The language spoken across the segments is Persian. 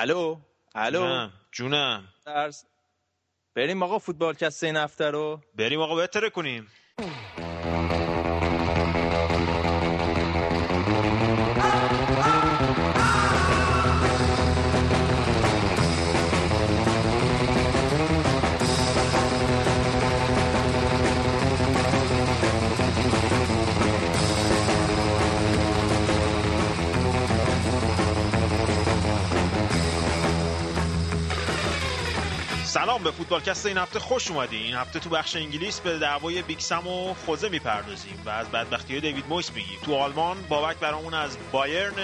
الو؟ الو؟ جونم درس. بریم آقا فوتبال کست این هفته رو. بریم آقا بهتره کنیم سلام به فوتبالکست این هفته خوش اومدین. این هفته تو بخش انگلیس به دعوای بیگ سم و خوزه می‌پردازیم و از بدبختی های دیوید مویس میگیم. تو آلمان بابک برامون از بایرن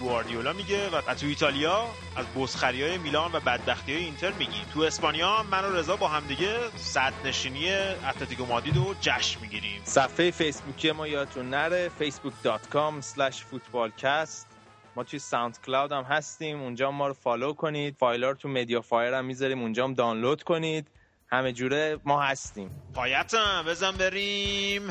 گواردیولا میگه و تو ایتالیا از بسخری های میلان و بدبختی های اینتر میگیم. تو اسپانیا من و رضا با همدیگه صدرنشینی اتلتیکو مادرید رو جشن می‌گیریم. صفحه فیسبوکی ما یادتون نره facebook.com slash footballcast. ما توی ساوند کلاود هم هستیم اونجا ما رو فالو کنید. فایل تو مدیا فایر هم می‌ذاریم اونجا هم دانلود کنید. همه جوره ما هستیم. پایتم بزن بریم.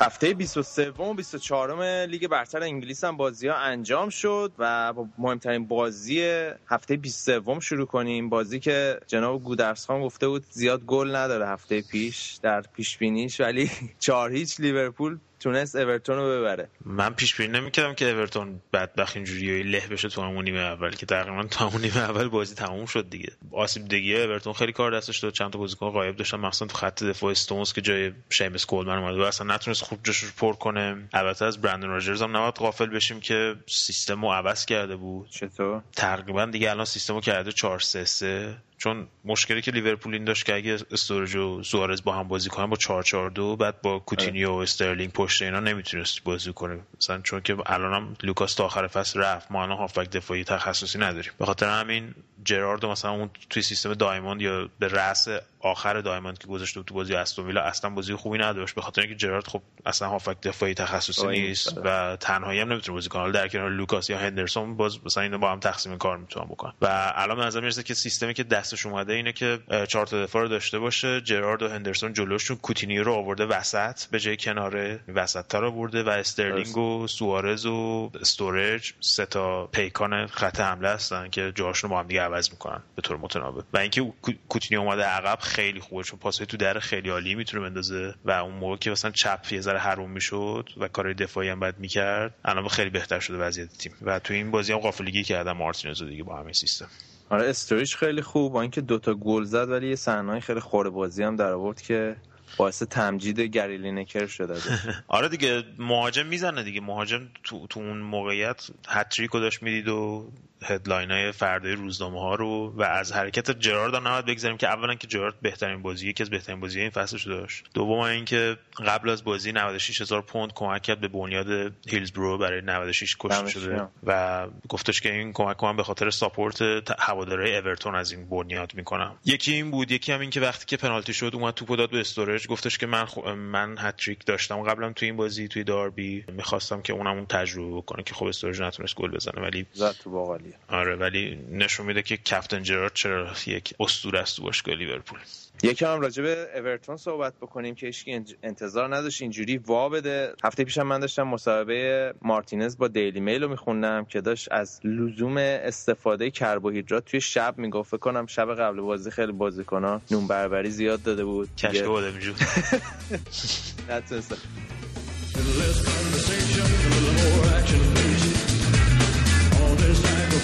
هفته 23 و 24 لیگ برتر انگلیس هم بازی ها انجام شد و با مهمترین بازی هفته 23 شروع کنیم. بازی که جناب گودرز خان گفته بود زیاد گل نداره هفته پیش در پیش بینیش ولی چهار هیچ لیورپول تونست اورتون رو ببره. من پیش بینی نمی‌کردم که اورتون بدبخت اینجوری له بشه تو همون نیمه اول که تقریبا تا همون نیمه اول بازی تموم شد دیگه. آسیب دیدگی اورتون خیلی کار دستش داد چند تا بازیکن غایب داشتن. مخصوصا تو خط دفاع استونز که جای شیمس کولمن اومد و اصلا نتونست خوب جاش رو پر کنه. البته از برندن راجرز هم نباید غافل بشیم که سیستم رو عوض کرده بود. چطور؟ تقریبا دیگه الان سیستم رو کرده 4 3 3 چون مشکلی که لیورپول این داشت که اگه استورج و سوارز با هم بازی کنن با 4 4 2 بعد با کوتینیو و استرلینگ پشت اینا نمی‌تونست بازی کنه. مثلا چون که الان هم لوکاس تا آخر فصل رفت ما الان هافبک دفاعی تخصصی نداریم. به خاطر همین جرارد مثلا اون توی سیستم diamond یا به رأس آخر diamond که گذاشته تو بازی استون ویلا اصلا بازی خوبی نداشت. به خاطر اینکه جرارد خب اصلا هافبک دفاعی تخصصی نیست و تنهایی هم نمی‌تونه بازی کنه. در کنار لوکاس یا هندرسون باز مثلا اینا با هم تقسیم کار می‌تونن بکنن. و الان به نظر می‌رسه که سیستمی که دستش اومده اینه که چهار تا دفاع رو داشته باشه. جرارد و هندرسون جلوشون کوتینیو رو آورده وسط به جای کناره وسط رو برده و استرلینگ و سوارز و استورج سه تا پیکان خط حمله هستن که جاشون رو با هم دیگه عوض می‌کنن به طور متناوب. و اینکه کوتینیو اومده عقب خیلی خوبه چون پاسای تو در خیلی عالی می‌تونه بندازه و اون موقع که مثلا چپ یه ذره حروم می‌شد و کارهای دفاعی هم بعد می‌کرد الان خیلی بهتر شده وضعیت تیم. و تو این بازی هم غافلگیر کردن مارتینز دیگه با همین سیستم. آره استوریج خیلی خوب. با اینکه دوتا گل زد ولی یه صحنه خیلی خوره بازی هم در آورد که باعث تمجید گری لینکر شده آره دیگه مهاجم می‌زنه دیگه. مهاجم تو, تو اون موقعیت هتریک رو داشت می‌دید و headline های فردای روزنامه ها رو و از حرکت جرارد هم نباید بگذریم که اولا که جرارد بهترین بازی یکی از بهترین بازی این فصلش داشت. دوم اینکه قبل از بازی 96 هزار پوند کمک کرد به بنیاد هیلزبرو برای 96 کشته شده و گفتش که این کمک من به خاطر support هواداره اورتون از این بنیاد می‌کنم. یکی این بود یکی هم این که وقتی که پنالتی شد اومد توپو داد به استورج گفتش که من خ... من هتریک داشتم قبلا توی این بازی توی داربی می‌خواستم که اونم اون تجربه بکنه که خب استورج نتونست گل بزنه ولی زد تو باقالی. آره ولی نشون میده که captain جرارد چرا یک اسطوره است تو باشگاه لیورپول. یکم هم راجع به اورتون صحبت بکنیم که هیچ انتظار نداشت اینجوری وا بده. هفته پیشم من داشتم مصاحبه مارتینز با دیلی میل رو میخوندم که داشت از لزوم استفاده کربوهیدرات توی شب می‌گفت فکر کنم شب قبل بازی خیلی بازیکن‌ها نون بربری زیاد داده بود. کشک بوده میجود نتونستم.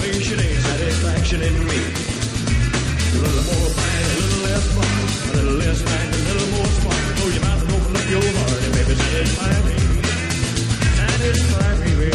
Aggravation ain't satisfaction in me. A little more bang, a little less fun. A little less bang, a little more fun. Close your mouth and open up your heart and maybe satisfy me. Satisfy me, baby.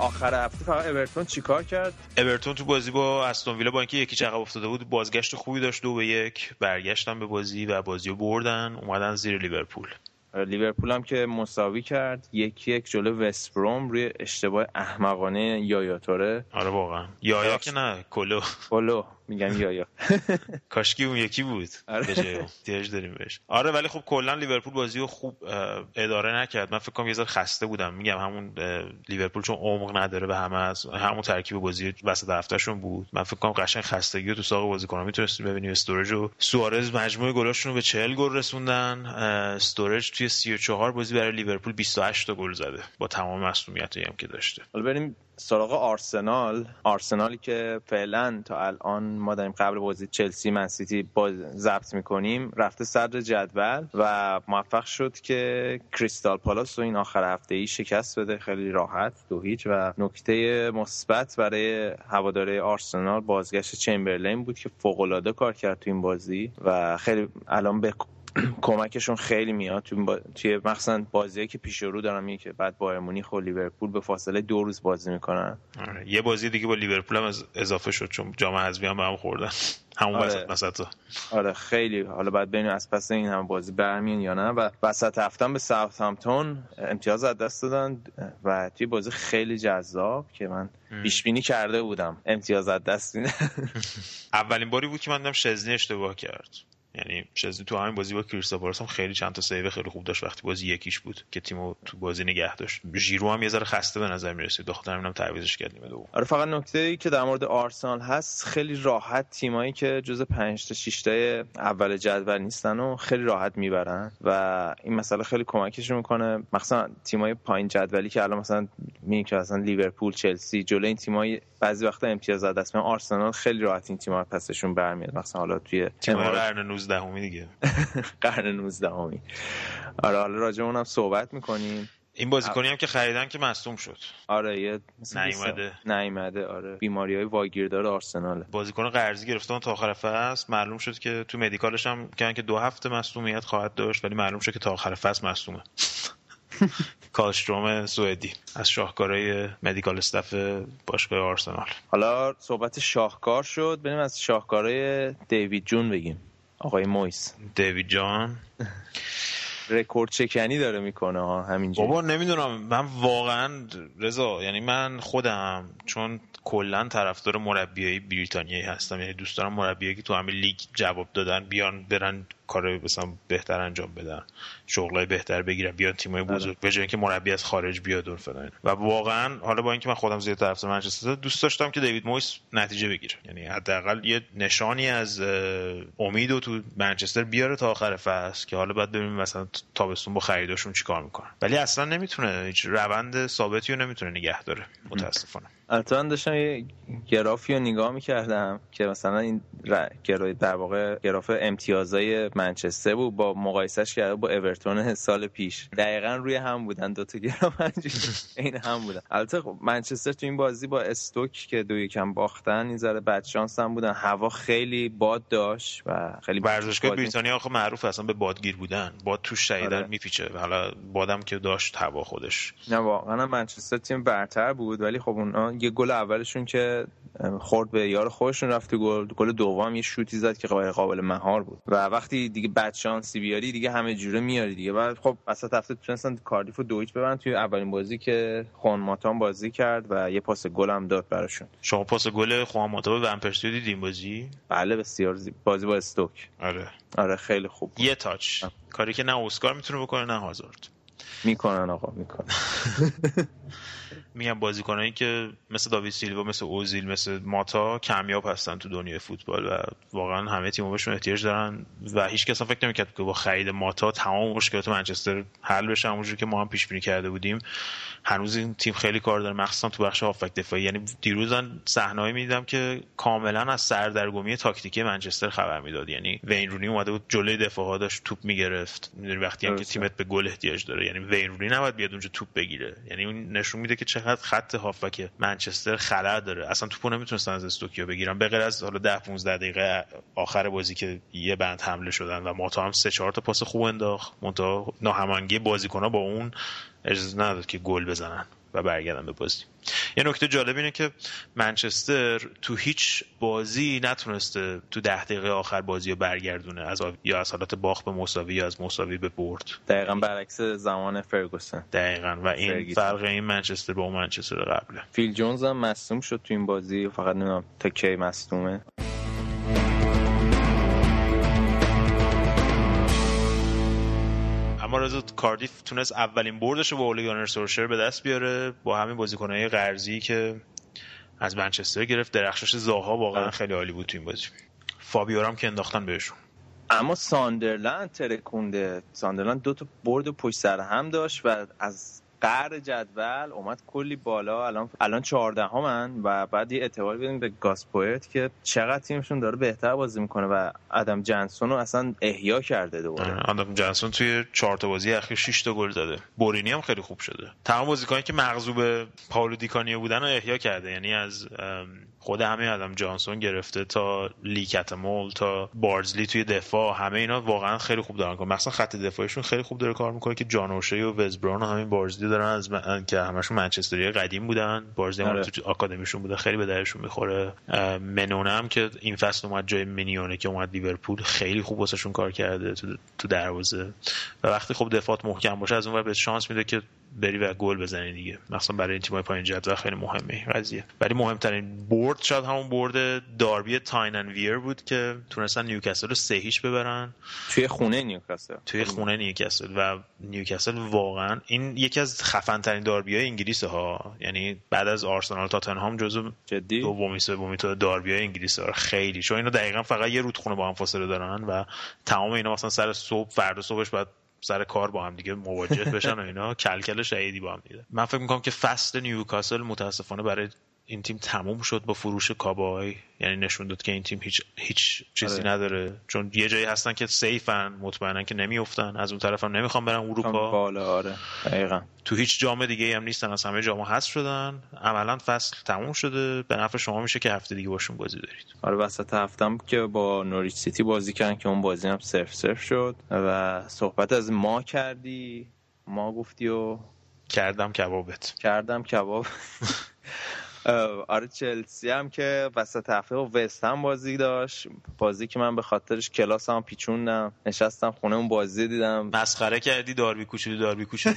آخر هفته فقط اورتون چیکار کرد اورتون تو بازی با استون ویلا با اینکه یکی چقدر افتاده بود بازگشت خوبی داشت دو به یک برگشتن به بازی و بازی رو بردن اومدن زیر لیورپول لیورپول هم که مساوی کرد. یکی یک جلو وستبروم روی اشتباه احمقانه یایاتوره. آره واقعا. یایا که نه کلو. کلو. میگم یا یا. کاشکی اون یکی بود. آره. داریم بهش. آره ولی خب کلا لیورپول بازی رو خوب اداره نکرد. من فکر کنم یه ذره خسته بودم. میگم همون لیورپول چون عمق نداره به همه از همون ترکیب بازی وسط هفتهشون بود. من فکر کنم قشنگ خستگی رو تو ساق بازیکن‌ها می‌تونستی ببینی استورج و سوارز مجموع گلاشون رو به 40 گل رسوندن. استورج توی 34 بازی برای لیورپول 28 تا گل زده. با تمام مسئولیتایی هم که داشته. حالا بریم سراغ آرسنال. آرسنالی که فعلا تا الان ما داریم قبل بازی چلسی من سیتی باز ضبط می‌کنیم رفته صدر جدول و موفق شد که کریستال پالاس رو این آخر هفته ای شکست بده. خیلی راحت دو هیچ. و نکته مثبت برای هواداره آرسنال بازگشت چمبرلین بود که فوق العاده کار کرد تو این بازی و خیلی الان به کمکشون خیلی میاد. توی, با... توی مخصوصا بازی که پیش رو دارم که بعد بایر مونیخ و لیورپول به فاصله دو روز بازی می‌کنن. آره. یه بازی دیگه با لیورپول هم اضافه شد چون جام حذفی هم به هم خوردن. همون آره. وسط آره خیلی. حالا بعد ببینیم از پس این هم بازی برمیان یا نه. و وسط هفته هم به ساوثهامپتون امتیاز از دست دادن. و توی بازی خیلی جذاب که من پیش بینی کرده بودم. امتیاز از دست اولین باری بود که من دیدم شزنی اشتباه کرد. یعنی شزنی تو همین بازی با کریستال پالاس هم خیلی چند تا save خیلی خوب داشت وقتی بازی یکیش بود که تیمو تو بازی نگه داشت. ژیرو هم یه ذره خسته به نظر می‌رسید. بخاطر همینم تعویضش کردیم دوم. آره فقط نکته ای که در مورد آرسنال هست خیلی راحت تیمایی که جز 5 تا 6 تا اول جدول نیستن و خیلی راحت می‌برن و این مسئله خیلی کمکش می‌کنه. مثلا تیمای پایین جدولی که الان مثلا میگن که مثلا لیورپول چلسی جلوی این تیمای بعضی وقتا امتیاز از دست آرسنال خیلی راحت این تیم‌ها پسشون برمیاد مثلا حالا توی تیم قرن 19 همی دیگه. قرن 19 همی آره حالا راجع اونم صحبت می‌کنیم. این بازیکنی هم که خریدن که مصدوم شد. آره یه نیومده نیومده آره. بیماری های واگیردار آرسنال. بازیکن قرضی گرفتن تا آخر فصل. معلوم شد که تو مدیکالش هم که دو هفته مصدومیت خواهد داشت ولی معلوم شد که تا آخر فصل مصدومه. کالستروم سوئدی از شاهکارهای مدیکال استف باشگاه آرسنال. حالا صحبت شاهکار شد. بریم از شاهکارهای دیوید جون بگیم. آقای مویس. دیوید جان. رکورد چکنی داره می‌کنه ها همینجا بابا نمی‌دونم من واقعا رضا یعنی من خودم چون کلا طرفدار مربیای بریتانیایی هستم یعنی دوست دارم مربیایی که تو همه لیگ جواب دادن بیان برن کار مثلا بهتر انجام بدن شغلای بهتر بگیرن بیان تیمای آره. بزرگ به اینکه مربی از خارج بیاد و فلان و واقعا حالا با اینکه من خودم زیاد طرفدار منچستر دوست داشتم که دیوید مویس نتیجه بگیره. یعنی حداقل یه نشانی از امید و تو منچستر بیاره تا آخر فصل که حالا بعد ببینیم مثلا تابستون با خریداشون چیکار می‌کنن. ولی اصلا نمی‌تونه هیچ روند ثابتی رو نمی‌تونه نگه داره. متاسفانه. من داشتم یه گرافی رو نگاه می‌کردم که مثلا این گرای در واقع گراف امتیازای منچستر بود با مقایسش کرده با اورتون سال پیش. دقیقا روی هم بودن دو تا گراف این هم بودن. البته خب منچستر تو این بازی با استوک که دو یکم باختن این ذره بد شانس هم بودن. هوا خیلی باد داشت و خیلی ورزشگاه بریتانیا آخه معروف اصلا به بادگیر بودن. باد تو شدیدن آره. میپیچه. حالا بادم که داشت هوا خودش. نه واقعا منچستر تیم برتر بود ولی خب اونا یه گل اولشون که خورد به یار خودشون رفت گل. گل دوم یه شوتی زد که غیر قابل مهار بود. و وقتی دیگه بد شانسی بیاری دیگه همه جوره میاری دیگه. بعد خب وسط هفته تونستن کاردیف رو دویچ ببرن توی اولین بازی که خوان ماتان بازی کرد و یه پاس گل هم داد براشون. شما پاس گل خوان ماتا به ونپرسی دیدین بازی؟ بله بسیار زی... بازی با استوک. آره. آره خیلی خوب یه تاچ. کاری که نه اسکار می‌تونه بکنه نه هازارد. می‌کنن آقا می‌کنن. میگم بازیکنایی که مثل داوید سیلوا مثل اوزیل مثل ماتا کمیاب هستن تو دنیای فوتبال و واقعا همه تیم‌ها بهشون احتیاج دارن و هیچ کس فکر نمی‌کرد که با خرید ماتا تمام مشکلات منچستر حل بشه. همونجوری که ما هم پیش بینی کرده بودیم هنوز این تیم خیلی کار داره مخصوصا تو بخش هافک دفاعی. یعنی دیروزن صحنه‌ای می‌دیدم که کاملا از سردرگمی تاکتیکی منچستر خبر می‌داد. یعنی وین رونی اومده بود جلوی دفاع‌ها داشت توپ می‌گرفت. می‌دونی وقتی هم که تیمت به گل احتیاج داره یعنی وین رونی نباید بیاد اونجا توپ بگیره. یعنی اون نشون میده که چقدر خط هافک منچستر خلل داره. اصلا توپو نمی‌تونستن از استوکیو بگیرن. به غیر از حالا 10 15 دقیقه آخر بازی که یه بند حمله شدن و ماتا هم سه چهار تا پاس خوب انداخت. منتها ناهماهنگی بازیکن‌ها با اون اجازه نداد که گل بزنن. و برگردن به بازی. یه نکته جالب اینه که منچستر تو هیچ بازی نتونسته تو ده دقیقه آخر بازی رو برگردونه از یا از حالت باخت به مساوی یا از مساوی به برد. دقیقا برعکس زمان فرگوسن. دقیقا. و این فرگیسن. فرق این منچستر با منچستر قبله. فیل جونز هم مصدوم شد تو این بازی فقط نمی‌دونم تا کی مصدومه. سوارز کاردیف تونست اولین بردش رو با اولیگانر سورشر به دست بیاره با همین بازیکنهای قرضی که از منچستر گرفت. درخشش زاها واقعا. خیلی عالی بود تو این بازی. فابیورام که انداختن بهشون. اما ساندرلند ترکونده. ساندرلند دو تا برد پشت سر هم داشت و از قهر جدول اومد کلی بالا. الان الان 14 همن و بعد یه اعتبار بدیم به گاسپویت که چقدر تیمشون داره بهتر بازی می‌کنه و ادم جنسون رو اصلا احیا کرده دوباره. ادم جنسون توی 4 تا بازی اخیر 6 تا گل زده. بورینی هم خیلی خوب شده. تمام بازیکنایی که مغضوب پاولو دیکانیو بودن رو احیا کرده. یعنی از خود همه آدم جانسون گرفته تا لیکت مول تا بارزلی توی دفاع همه اینا واقعا خیلی خوب دارن کار مثلا خط دفاعشون خیلی خوب داره کار می‌کنه که جان و وزبران و همین بارزلی دارن از من... که همشون منچستری قدیم بودن. بارزلی هم آره. تو آکادمیشون بوده خیلی به درشون می‌خوره. منونه هم که این فصل اومد جای منیونه که اومد لیورپول خیلی خوب واسهشون کار کرده تو, تو دروازه. و وقتی خوب دفاعات محکم باشه از اون ور یه شانس میده که بری و گل بزنی دیگه. مثلا برای این تیمای پایین جدول خیلی مهمه. قضیه. ولی مهمترین برد شاید همون برد داربی تاین اند ویر بود که تونستن نیوکاسل رو سه هیچ ببرن. توی خونه نیوکاسل. توی خونه نیوکاسل. و نیوکاسل واقعا این یکی از خفن ترین داربی های انگلیس ها یعنی بعد از آرسنال تاتنهام جزو جدی؟ دومی سومی تو داربی های انگلیس ها. خیلی. چون اینا دقیقا فقط یه رودخونه با هم فاصله دارن و تمام اینا مثلا سر صبح فردا صبحش بعد سر کار با هم دیگه مواجه بشن و اینا. کلکل شهیدی با هم دیگه. من فکر می‌کنم که فصل نیوکاسل متاسفانه برای این تیم تموم شد با فروش کابای یعنی نشون داد که این تیم هیچ هیچ چیزی آره. نداره. چون یه جایی هستن که سیفن مطمئنا که نمیافتن. از اون طرف هم نمی‌خوام برن اروپا. بالا آره. دقیقا. تو هیچ جام دیگه هم نیستن. از همه جام هست شدن. عملا فصل تموم شده. به نفع شما میشه که هفته دیگه باشون بازی دارید. آره وسط هفتم که با نوریچ سیتی بازی کردن که اون بازی هم صرف صرف شد. و صحبت از ما کردی. ما گفتی و کردم کبابت. کردم کباب. آره چلسی هم که وسط هفته و وست هم بازی داشت. بازی که من به خاطرش کلاس هم پیچوندم. نشستم خونه اون بازی دیدم. مسخره کردی داربی کوچولو داربی کوچولو.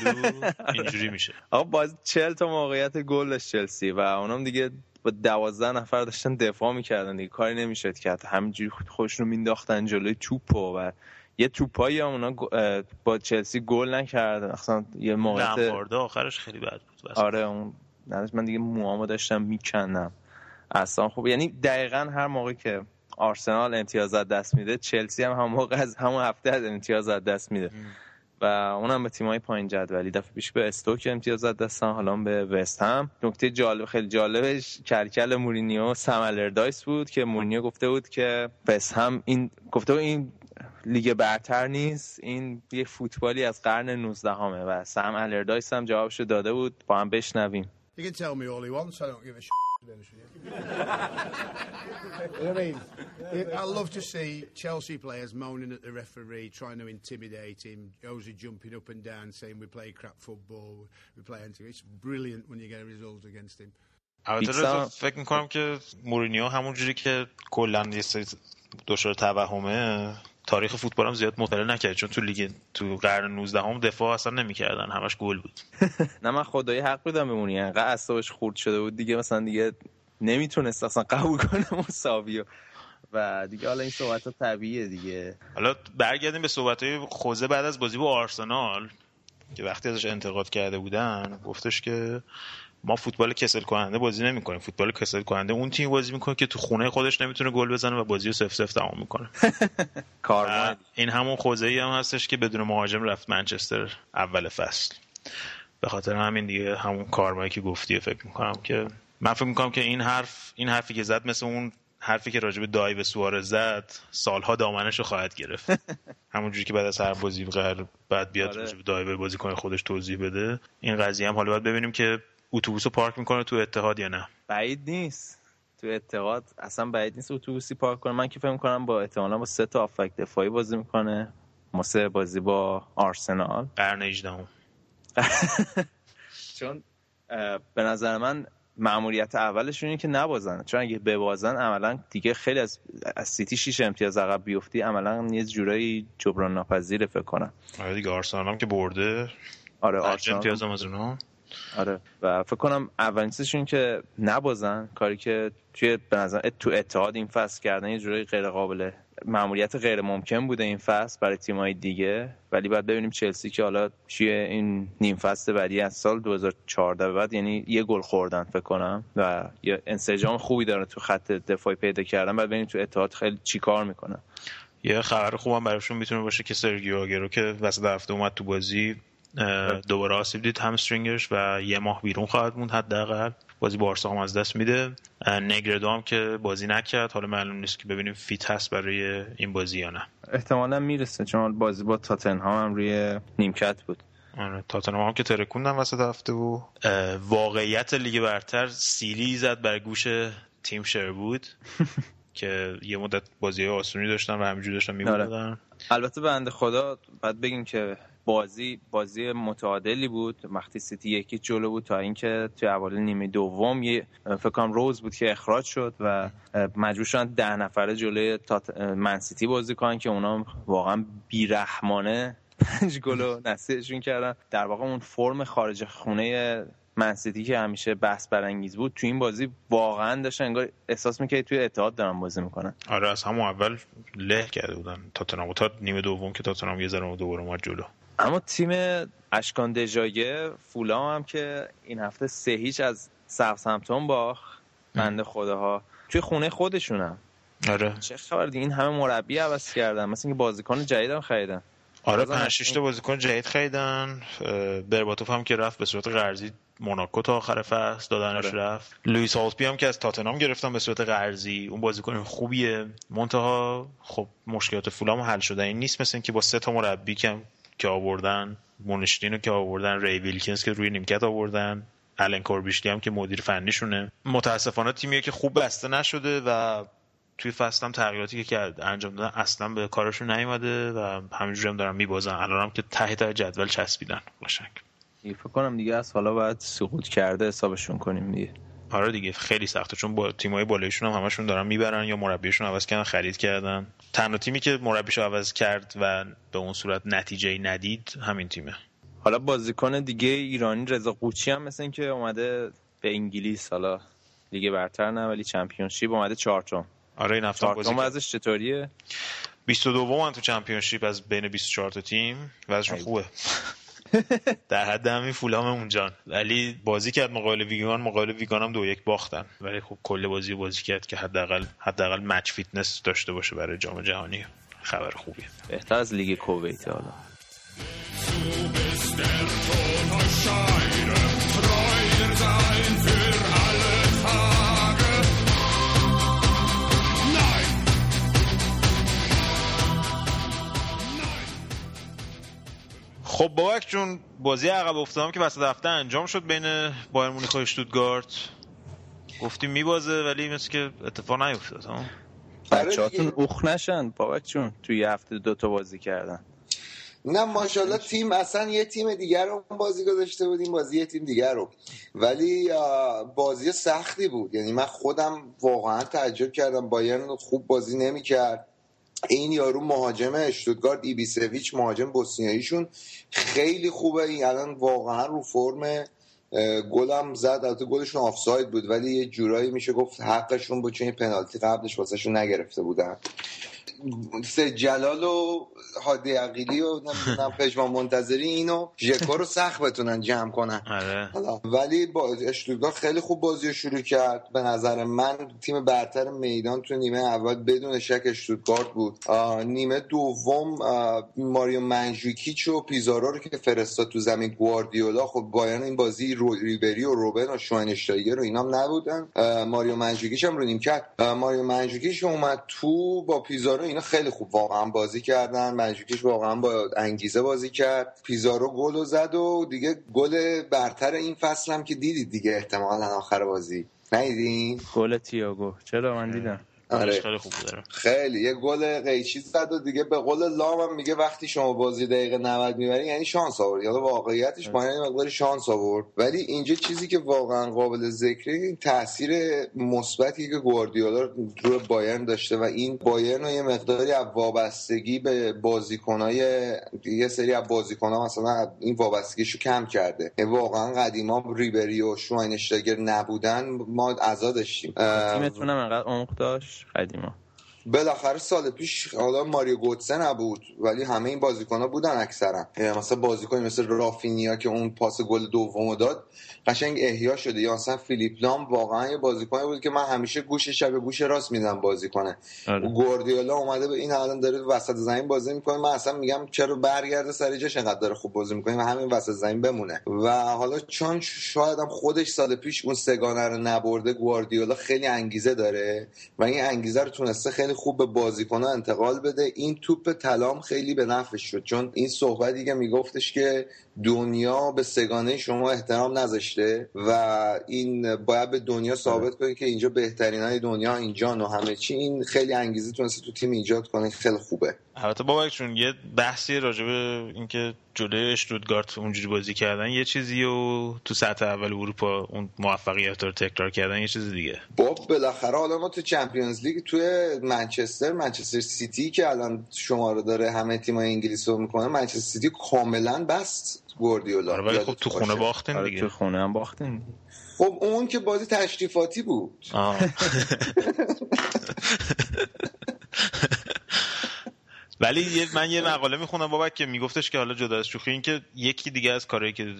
اینجوری میشه. آقا باز چل تا موقعیت گل داشت چلسی و اونم دیگه با دوازده نفر داشتن دفاع می‌کردن دیگه. کاری نمی‌شد کرد. همینجوری خودشون رو مینداختن جلوی توپ و یه توپایی هم اونا با چلسی گل نکردن. اصلا یه موقعیت آخرش خیلی بد بود. آره اون من دیگه موامو داشتم می‌کنم. اصلا خوب. یعنی دقیقا هر موقع که آرسنال امتیازات دست میده چلسی هم هم موقع از همون هفته از امتیازات دست میده. و اونم به تیمای پایین جدولی دفعه پیش به استوک امتیازات دستن حالا به وست هم. نکته جالب خیلی جالبش کرکل مورینیو سم دایس بود که مورینیو گفته بود که وست هم این گفته بود این لیگ برتر نیست این یه فوتبالی از قرن 19 همه و سم الردایس هم جوابشو داده بود. با هم بشنویم. You can tell me all he wants. I don't give a shit. I mean, I love to see Chelsea players moaning at the referee, trying to intimidate him. Josie jumping up and down, saying we play crap football, we play anti. It's brilliant when you get a result against him. البته فکر میکنم که مورینیو همونجوری که کلا یه سری دچار توهمه تاریخ فوتبال هم زیاد مطالعه نکرد چون تو لیگ تو قرن 19 هم دفاع اصلا نمی‌کردن همش گل بود. نه من خدایی حق بودم بمونی. انقدر اعصابش خورد شده بود دیگه مثلا دیگه نمی‌تونست اصلا قبول کنه مساوی و دیگه حالا این صحبت ها طبیعیه دیگه. حالا برگردیم به صحبت های خوزه بعد از بازی با آرسنال که وقتی ازش انتقاد کرده بودن گفتش که ما فوتبال کسل کننده بازی نمی‌کنیم. فوتبال کسل کننده اون تیم بازی می‌کنه که تو خونه خودش نمی‌تونه گل بزنه و بازی رو سف سف تمام می‌کنه. این همون خوزه ای هم هستش که بدون مهاجم رفت منچستر اول فصل. به خاطر همین دیگه همون کارمایی که گفتی فکر می‌کنم که من فکر می‌کنم که این حرف این حرفی که زد مثل اون حرفی که راجب دای به سوار زد سالها دامنش رو خواهد گرفت. همونجوری که بعد از هر بازی قرار بعد بیاد آره. راجب بازی کنه خودش توضیح بده. این قضیه هم حالا باید ببینیم که اتوبوس رو پارک می‌کنه تو اتحاد یا نه؟ بعید نیست. تو اتحاد اصلا بعید نیست اتوبوسی پارک کنه. من که فکر می‌کنم با احتمالا با سه تا آفک دفاعی بازی می‌کنه. سه بازی با آرسنال. قرن 18 چون به نظر من معمولیت اولشون اینه که نبازن. چون اگه ببازن عملا دیگه خیلی از, از سیتی شیش امتیاز عقب بیفتی عملا یه جورایی جبران ناپذیر فکر کنم. آره دیگه آرسنال هم که برده. آره آرسنال امتیاز هم از اونها آره. و فکر کنم اولین چیزشون که نبازن کاری که توی به نظر تو اتحاد این فصل کردن یه جوری غیر قابل معمولیت غیر ممکن بوده این فصل برای تیم‌های دیگه. ولی بعد ببینیم چلسی که حالا توی این نیم فصل بعدی از سال 2014 بعد یعنی یه گل خوردن فکر کنم و یه انسجام خوبی داره تو خط دفاعی پیدا کردن. بعد ببینیم تو اتحاد خیلی چیکار می‌کنن. یه خبر خوبم براشون می‌تونه باشه که سرگیو آگرو که وسط هفته اومد تو بازی دوباره آسیب دید همسترینگش و یه ماه بیرون خواهد موند حداقل. بازی بارسا هم از دست میده. نگردو هم که بازی نکرد. حالا معلوم نیست که ببینیم fit هست برای این بازی یا نه. احتمالا می‌رسه چون بازی با تاتنهام هم روی نیمکت بود. آره تاتنهام هم که ترکوندن وسط هفته و واقعیت لیگ برتر سیلی زد بر گوش تیم شروود که یه مدت بازی آسونی داشتن و همینجوری داشتن میبردن. آره. البته بنده خدا بعد بگیم که بازی بازی متعادلی بود. وقتی سیتی یکی جلو بود تا اینکه توی اول نیمه دوم یه فکر کنم رز بود که اخراج شد و مجبور شدن ده نفره جلوی من سیتی بازی کنن که اونا واقعا بیرحمانه پنج گل نصیحشون کردن. در واقع اون فرم خارج خونه منسیتی که همیشه بحث برانگیز بود تو این بازی واقعا داشتن انگار احساس می‌کرد توی اتحاد دارن بازی می‌کنن. آره از همون اول له کرده بودن. تاتنهام. تا نیمه دوم که تاتنهام یه ذره دوباره اومد جلو. اما تیم اشکان دژایه فولام هم که این هفته سه هیچ از ساوثهمپتون باخ بنده خداها. توی خونه خودشونم آره. چه خبر دیگه این همه مربی عوض کردن. مثل اینکه بازیکن جدیدم خریدن. آره پنج شش تا بازیکن جدید خریدن. برباتوف هم که رفت به صورت قرضی موناکو تا آخر فصل دادنش آره. رفت. لوئیس هالتبی هم که از تاتنهام گرفتن به صورت قرضی اون بازیکن خوبیه. منتها خب مشکلات فولام حل شده. این نیست مثل اینکه با سه تا مربی کم که آوردن مونشتینو که آوردن ری ویلکینز که روی نیمکت آوردن الن کوربیشلی هم که مدیر فنیشونه. متاسفانه تیمیه که خوب بسته نشده و توی فصل هم تغییراتی که کرد انجام دادن اصلا به کارشون نیومده و همینجوری هم دارن میبازن. الان هم که ته ته جدول چسبیدن. قشنگ فکر کنم دیگه از حالا باید سقوط کرده حسابشون کنیم دیگه. آره دیگه خیلی سخته. چون با تیمای بالایشون هم همشون دارن می‌برن یا مربیشون عوض کردن خرید کردن. تنها تیمی که مربیشو عوض کرد و به اون صورت نتیجه ندید همین تیمه. حالا بازیکن دیگه ایرانی رضا قوچان هم مثل اینکه اومده به انگلیس حالا لیگ برتر نه ولی Championship اومده چارلتون آره این هفته بازی ازش چطوریه؟ 22 من تو Championship از بین 24 تا تیم وضعشون خوبه. در حد همین فولام اونجان ولی بازی کرد مقابل ویگان مقابل ویگان هم دو یک باختن. ولی خب کل بازی بازی کرد که حداقل حداقل match fitness داشته باشه برای جام جهانی. خبر خوبیه. بهتر از لیگ کویت حالا. خب بابک جون بازی عقب افتادم که وسط هفته انجام شد بین بایر مونیخ و اشتوتگارت گفتیم میبازه ولی مثل که اتفاق نیفتاد ها؟ بچه‌هاتون اوخ نشن. بابک جون توی هفته دو تا بازی کردن. نه ماشاءالله تیم اصلا یه تیم دیگر رو بازی گذاشته بودیم بازی یه تیم دیگر رو. ولی بازی سختی بود. یعنی من خودم واقعا تعجب کردم. بایرن خوب بازی نمی‌کرد. این یارو مهاجم اشتوتگارت ایبیسویچ مهاجم بوسنیاییشون. خیلی خوبه. این الان واقعا رو فرم گلم زد. البته گلشون آفساید بود ولی یه جورایی میشه گفت حقشون بود چون پنالتی قبلش واسهشون نگرفته بودن. سه جلال و هادی عقیلی و نمی‌دونم پژمان منتظری اینو ژکو رو سخت بتونن جمع کنن. آره. ولی با اشتوگاه خیلی خوب بازی رو شروع کرد. به نظر من تیم برتر میدان تو نیمه اول بدون شک اشتوتگارت بود. نیمه دوم ماریو منجوکیچ و پیزارا رو که فرستاد تو زمین گواردیولا. خب بایان این بازی رو ریبری و روبن و شواینشتایگر رو اینام نبودن. ماریو منجوکیچ هم رو نیم کرد ماریو منجوکیچ اومد تو با پیزارو اینا خیلی خوب واقعا بازی کردن. منجوکیش واقعا با انگیزه بازی کرد. پیزارو گل زد و دیگه گل برتر این فصل هم که دیدید دیگه احتمالا آخر بازی. ندیدین؟ گل تییاگو. چرا؟ من دیدم. آره. خیلی خوب داره خیلی. یه گل قیچی زد و دیگه به قول لام هم میگه وقتی شما بازی دقیقه 90 می‌بری یعنی شانس آورد. یا واقعیتش با این مقدار شانس آورد. ولی اینجا چیزی که واقعا قابل ذکره این تاثیر مثبتی که گواردیولا رو بایرن داشته و این بایرن رو یه مقداری از وابستگی به بازیکنای یه سری از بازیکن‌ها مثلا این وابستگیشو کم کرده. یعنی واقعا قدیما ریبری و شواینشتاگر نبودن ما عزا داشتیم تیمتون هم انقدر عمق داشت؟ قدیما. بالاخره سال پیش حالا ماریو گوتسه نبود ولی همه این بازیکن ها بودن اکثرا. مثلا بازیکن مثل رافینیا که اون پاس گل دومو داد قشنگ احیا شده. یا مثلا فیلیپ لام واقعا یه بازیکن بود که من همیشه گوش شب گوش راست میدم بازی کنه آره. گواردیولا اومده به این الان داره وسط زمین بازی می‌کنه. من اصلا میگم چرا برگرده سر جاش انقدر داره خوب بازی می‌کنه و همین وسط زمین بمونه. و حالا چون شاید هم خودش سال پیش اون سگانه رو نبرده گواردیولا خیلی انگیزه داره و این انگیزه رو تونسته خیلی خوب به بازیکن‌ها انتقال بده. این توپ طلام خیلی به نفعش شد چون این صحبتی که میگفتش که دنیا به سه‌گانه شما احترام نذاشته و این باید به دنیا ثابت کنه که اینجا بهترین های دنیا اینجا و همه چی. این خیلی انگیزه تونسته تو تیم ایجاد کنه. خیلی خوبه. البته بابک چون یه بحثی راجع به اینکه جلوی اشتوتگارت اونجوری بازی کردن یه چیزی و تو سطح اول اروپا اون موفقیت رو تکرار کردن یه چیز دیگه. باب بالاخره حالا ما تو Champions League توی منچستر منچستر سیتی که الان شما رو داره همه تیم‌های انگلیس رو می‌کنه منچستر سیتی کاملا بست گواردیولا. آره ولی خب تو خونه باختن آره، دیگه. تو خونه هم باختن خب اون که بازی تشریفاتی بود. ولی من یه مقاله می‌خونم بابک که میگفتش که حالا جدا از شوخی این که یکی دیگه از کارهایی که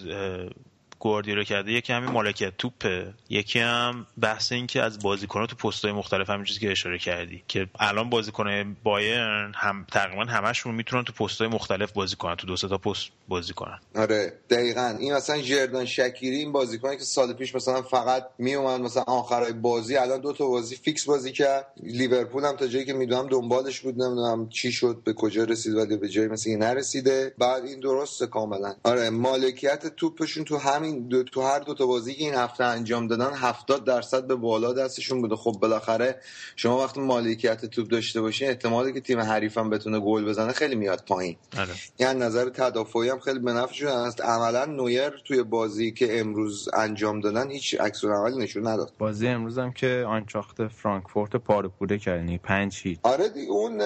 گواردیولا کرده یکی همین مالکیت توپه یکی هم بحث این که از بازیکن‌ها تو پست‌های مختلف همین چیزی که اشاره کردی که الان بازیکن بایرن هم تقریبا همشون می‌تونن تو پست‌های مختلف بازی کنن تو دو تا پست بازی کنن. آره دقیقا. این مثلا جردان شکیری این بازیکنی که سال پیش مثلا فقط میومد مثلا آخرای بازی الان دو تا بازی فیکس بازی کرد. لیورپول هم تا جایی که می‌دونم دنبالش بود نمی‌دونم چی شد به کجا رسید ولی به جایی مثلا نرسیده. بعد این درسته کاملا. آره مالکیت توپشون تو همین دو تو هر دو تا بازی که این هفته انجام دادن 70 درصد به بالا دستشون بوده. خب بالاخره شما وقتی مالکیت توپ داشته باشین احتمالی که تیم حریفم بتونه گل بزنه خیلی میاد پایین. آره. یعنی نظر تدافعی هم خیلی به نفعشون است عملا نویر توی بازی که امروز انجام دادن هیچ عکس عملی نشون نداد. بازی امروز هم که آنچاخت فرانکفورت پاره پوره کردنی. 5 هیچ. آره دیگه اون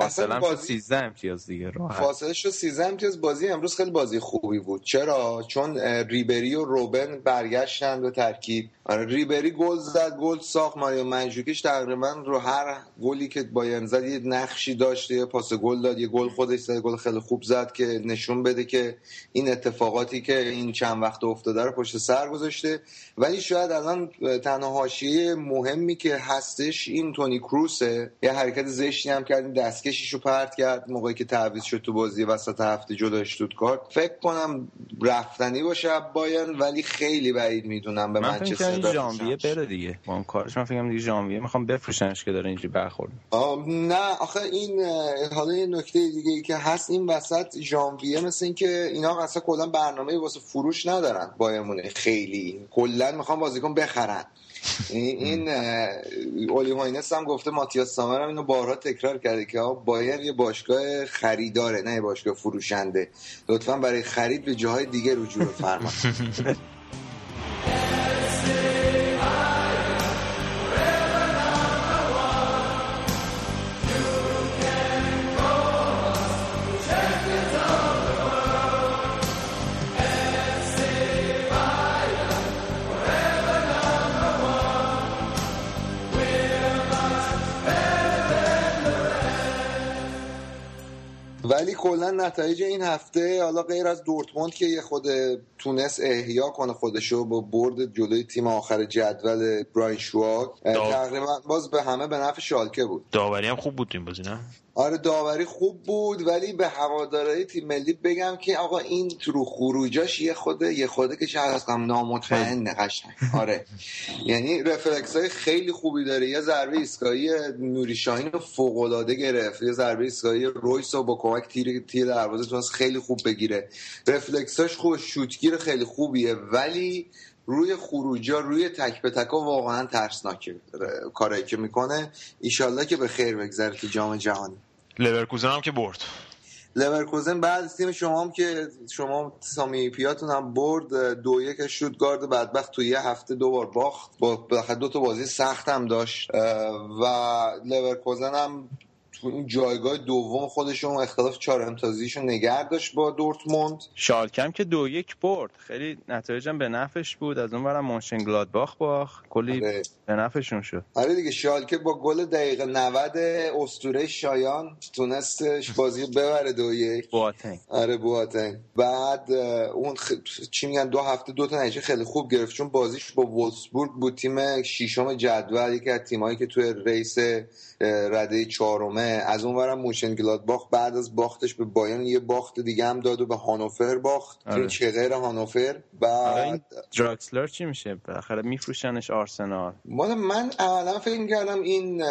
اصلا بازی 13 امتیاز دیگه راحت. فاصله شو 13 امتیاز. بازی امروز خیلی بازی خوبی بود. چرا؟ چون ریبری و روبن برگشتن به ترکیب. آره ریبری گل زد گل ساخت. ماریو منجوکیش تقریبا رو هر گلی که بایرن زد یه نقشی داشت یه پاس گل داد یه گل خودش زد گل خیلی خوب زد که نشون بده که این اتفاقاتی که این چند وقت افتاده رو پشت سر گذاشته. ولی شاید الان تنها حاشیه مهمی که هستش این تونی کروسه. یه حرکت زشتی هم کرد دستکشیشو پرت کرد موقعی که تعویض شد تو بازی وسط هفته جلو اشتوتگارت فکر کنم رفتنی باشه بایرن ولی خیلی بعید می‌دونم به منچستر ژانویه بره دیگه. با اون کارش. من فکرم دیگه ژانویه. می‌خوام بفروشنش که داره اینجوری برخورد نه آخه این حالا یه نکته دیگه ای که هست این وسط ژانویه مثل اینکه اینا اصلا کلا برنامه واسه فروش ندارن بایرن خیلی. کلا می‌خوام بازیکن بخرن. این اولی هاینس هم گفته ماتیاس سامر هم اینو بارها تکرار کرده که بایر یه باشگاه خریداره نه یه باشگاه فروشنده. لطفا برای خرید به جاهای دیگه رجوع بفرمایید کلا نتایج این هفته حالا غیر از دورتموند که یه خود تونس احیا کنه خودشو با برد جلوی تیم آخر جدول براین شواک تقریبا باز به همه به نفع شالکه بود. داوری هم خوب بود این بازی نه؟ آره داوری خوب بود ولی به هوادارهای تیم ملی بگم که آقا این تو خروجاش یه خوده یه خوده که شاید از نامطمئن قشنگ. آره. یعنی رفلکس های خیلی خوبی داره. یه ضربه ایستگاهی نوری شاهین رو فوق العاده گرفت. یه ضربه ایستگاهی رویس رو با کمک تیر تیر دروازه تونست خیلی خوب بگیره. رفلکساش خوب شوتگیر خیلی خوبیه ولی روی خروجا روی تک به تکا واقعا ترسناکه کارایی که می‌کنه. ایشالله که به خیر بگذره تو جام جهانی. لورکوزن هم که برد. لورکوزن بعد تیم شما هم که شما سامی پیاتون هم برد دو یک شوتگارد بدبخت تو یه هفته دو بار باخت. با دو تا بازی سخت هم داشت. و لورکوزن هم تو اون جایگاه دوم خودشون اختلاف چهار امتیازیشو نگه داشت با دورتموند. شالکم که دو یک برد. خیلی نتایجم به نفش بود. از اون برم گلادباخ باخ کلی آره. به نفعشون شد. آره دیگه شالکه با گل دقیقه 90 استوره شایان تونستش بازی ببره دو یک. بواتنگ. آره بواتنگ. بعد اون خ... چی میگن دو هفته دو تا نتیجه خیلی خوب گرفت. چون بازیش با وولسبورگ بود تیم ششم جدول یکی از تیمایی که توی race رده چهارمه از اون ورم مونشن گلادباخ بعد از باختش به بایرن یه باخت دیگه هم داد و به هانوفر باخت. آره. چغیر هانوفر. بعد دراکسلر چی میشه؟ بالاخره میفروشنش آرسنال. من من اولا فکر کردم این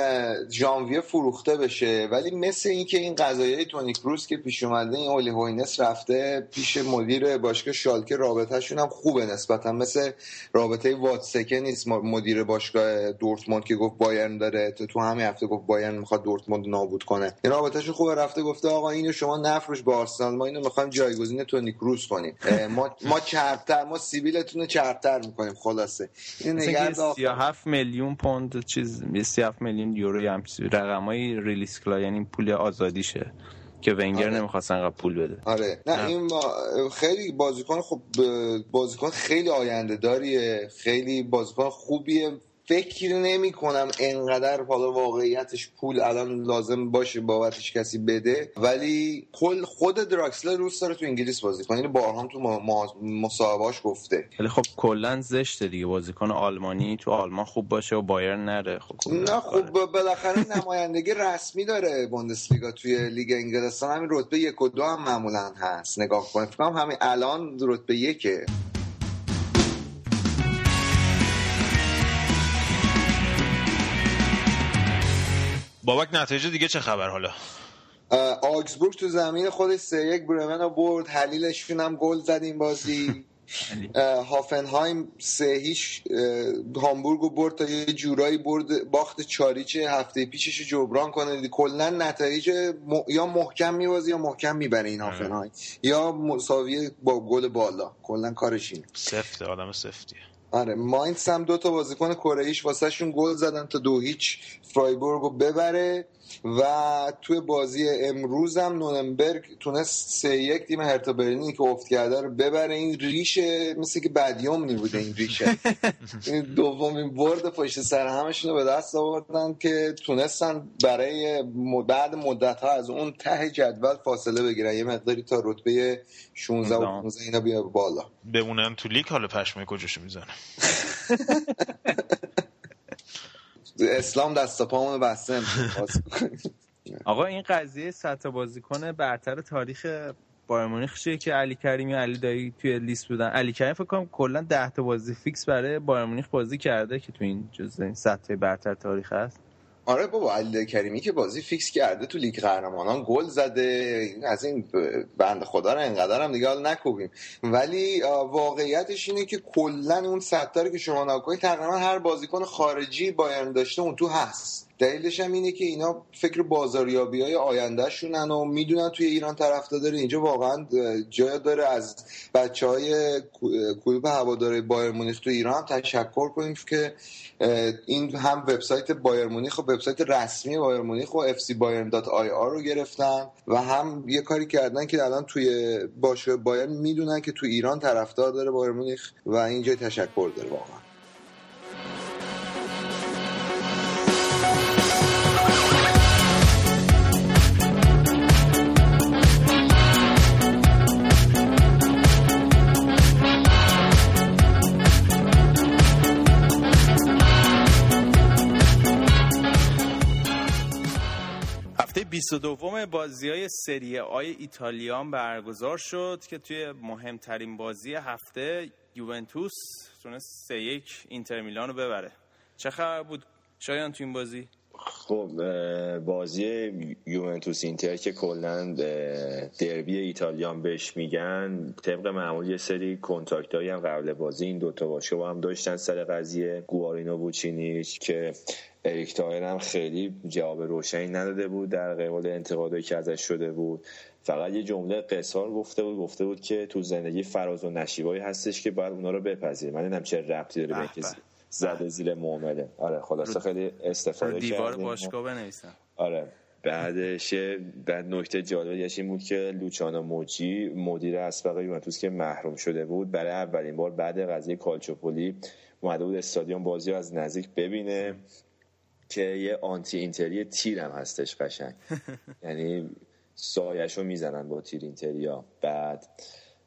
ژانویه فروخته بشه ولی مثل اینکه این قضایای تونی کروس که پیش اومده این اولی هوینس رفته پیش مدیر باشگاه شالکه رابطهشون هم خوبه نسبتا. مثل رابطه واتسکه نیست مدیر باشگاه دورتموند که گفت بایرن داره تو همین هفته گفت بایرن می‌خواد دورتموند نابود کنه. این رابطهش خوبه رفته گفته آقا اینو شما نفروش به آرسنال ما اینو می‌خوایم جایگزین تونی کروس کنیم. ما ما چرتر ما سیبیلتون رو چرتر می‌کنیم خلاصه. این نگرد 37 میلیون پوند چیز 37 میلیون یورو هم رقمای ریلیس کلا یعنی پول آزادیشه که ونگر آره. نمی‌خواستن پول بده. آره. نه, این خیلی بازیکن خب بازیکن خیلی آینده داریه خیلی بازیکن خوبیه. فکر نمی کنم انقدر حالا واقعیتش پول الان لازم باشه بابتش کسی بده. ولی کل خود دراکسلر روز داره تو انگلیس بازی کنه. اینو بارها تو مصاحبهاش گفته. ولی خب کلا زشته دیگه. بازیکن آلمانی تو آلمان خوب باشه و بایر نره. خب نه خب بالاخره نمایندگی رسمی داره بوندسلیگا توی لیگ انگلستان. همین رتبه یک و دو هم معمولا هست. نگاه کنید فکر همین الان رتبه یکه. بابک نتایج دیگه چه خبر حالا؟ آگزبورگ تو زمین خودش سه یک برمن رو برد. حلیلشون هم گل زد این بازی. هافنهایم سه هیچ هامبورگ رو برد تا یه جورایی برد. باخت چاریچه هفته پیشش جبران کنه. کلا نتایج یا محکم میبازی یا محکم می‌بره این آره. هافنهایم. یا مساوی با گل بالا. کلا کارش اینه. سفته آدم سفتیه. آره ماینس هم دو تا بازیکن کره ایش واسهشون گل زدن تا دو هیچ فرایبورگ رو ببره. و توی بازی امروز هم نوننبرگ تونست سه یک تیم هرتا برلینی که افت کرده رو ببره. این ریشه مثل که بدیوم بوده این ریشه این دومین برد پشت سر همشون رو به دست آوردن که تونستن برای بعد مدت ها از اون ته جدول فاصله بگیرن. یه مقداری تا رتبه 16 و 15 اینا بیا بالا. بمونن تو لیگ حالا پشمه کجاشو می‌زنه اسلام دست پامونو بسته آقا این قضیه صد تا بازیکن برتر تاریخ بایرن مونیخ چیه که علی کریمی و علی دایی توی لیست بودن؟ علی کریم فکر کنم کلا 10 تا بازی فیکس برای بایرن مونیخ بازی کرده که تو این جزء این صد تا برتر تاریخ هست. آره بابا علی کریمی که بازی فیکس کرده تو لیگ قهرمانان گل زده از این بند خدا رو انقدر هم دیگه حال نکوبیم. ولی واقعیتش اینه که کلا اون صد تا که شما نکنید تقریبا هر بازیکن خارجی بایرن داشته اون تو هست. دلیلش هم اینه که اینا فکر بازاریابی های آینده شونن و می‌دونن توی ایران طرف داره اینجا واقعا جای داره از بچه های کلوب هواداره بایر مونیخ تو ایران هم تشکر کنیم که این هم وبسایت بایر مونیخ و وبسایت رسمی بایر مونیخ و fcbayern.ir رو گرفتن و هم یه کاری کردن که الان توی باشگاه بایر می‌دونن که تو ایران طرفدار داره بایر مونیخ و اینجا تشکر داره واقعا. 22 بازی های سری آی ایتالیان برگزار شد که توی مهمترین بازی هفته یوونتوس تونست سه یک اینتر میلان رو ببره. چه خبر بود شایان تو این بازی؟ خب بازی یوونتوس اینتر که کلا دربی ایتالیان بهش میگن طبق معمول یه سری کنتاکت هم قبل بازی این دوتا باشه با هم داشتن سر قضیه گوارینو بوچینیچ که اریک تایر هم خیلی جواب روشنی نداده بود در قبال انتقادایی که ازش شده بود. فقط یه جمله قصار گفته بود گفته بود که تو زندگی فراز و نشیبایی هستش که باید اونا رو بپذیر من نمی‌دونم چه ربطی داره به زده زیر معامله. آره خلاصه خیلی استفاده دیوار باشگاه بنویسن آره. بعدش بعد نکته جالبی این بود که لوچانا موجی مدیر اسبق یوونتوس که محروم شده بود برای اولین بار بعد قضیه کالچوپولی اومده بود استادیوم بازی رو از نزدیک ببینه. که یه آنتی اینتری تیر هم هستش قشنگ. یعنی سایش رو می‌زنن با تیر اینتریا. بعد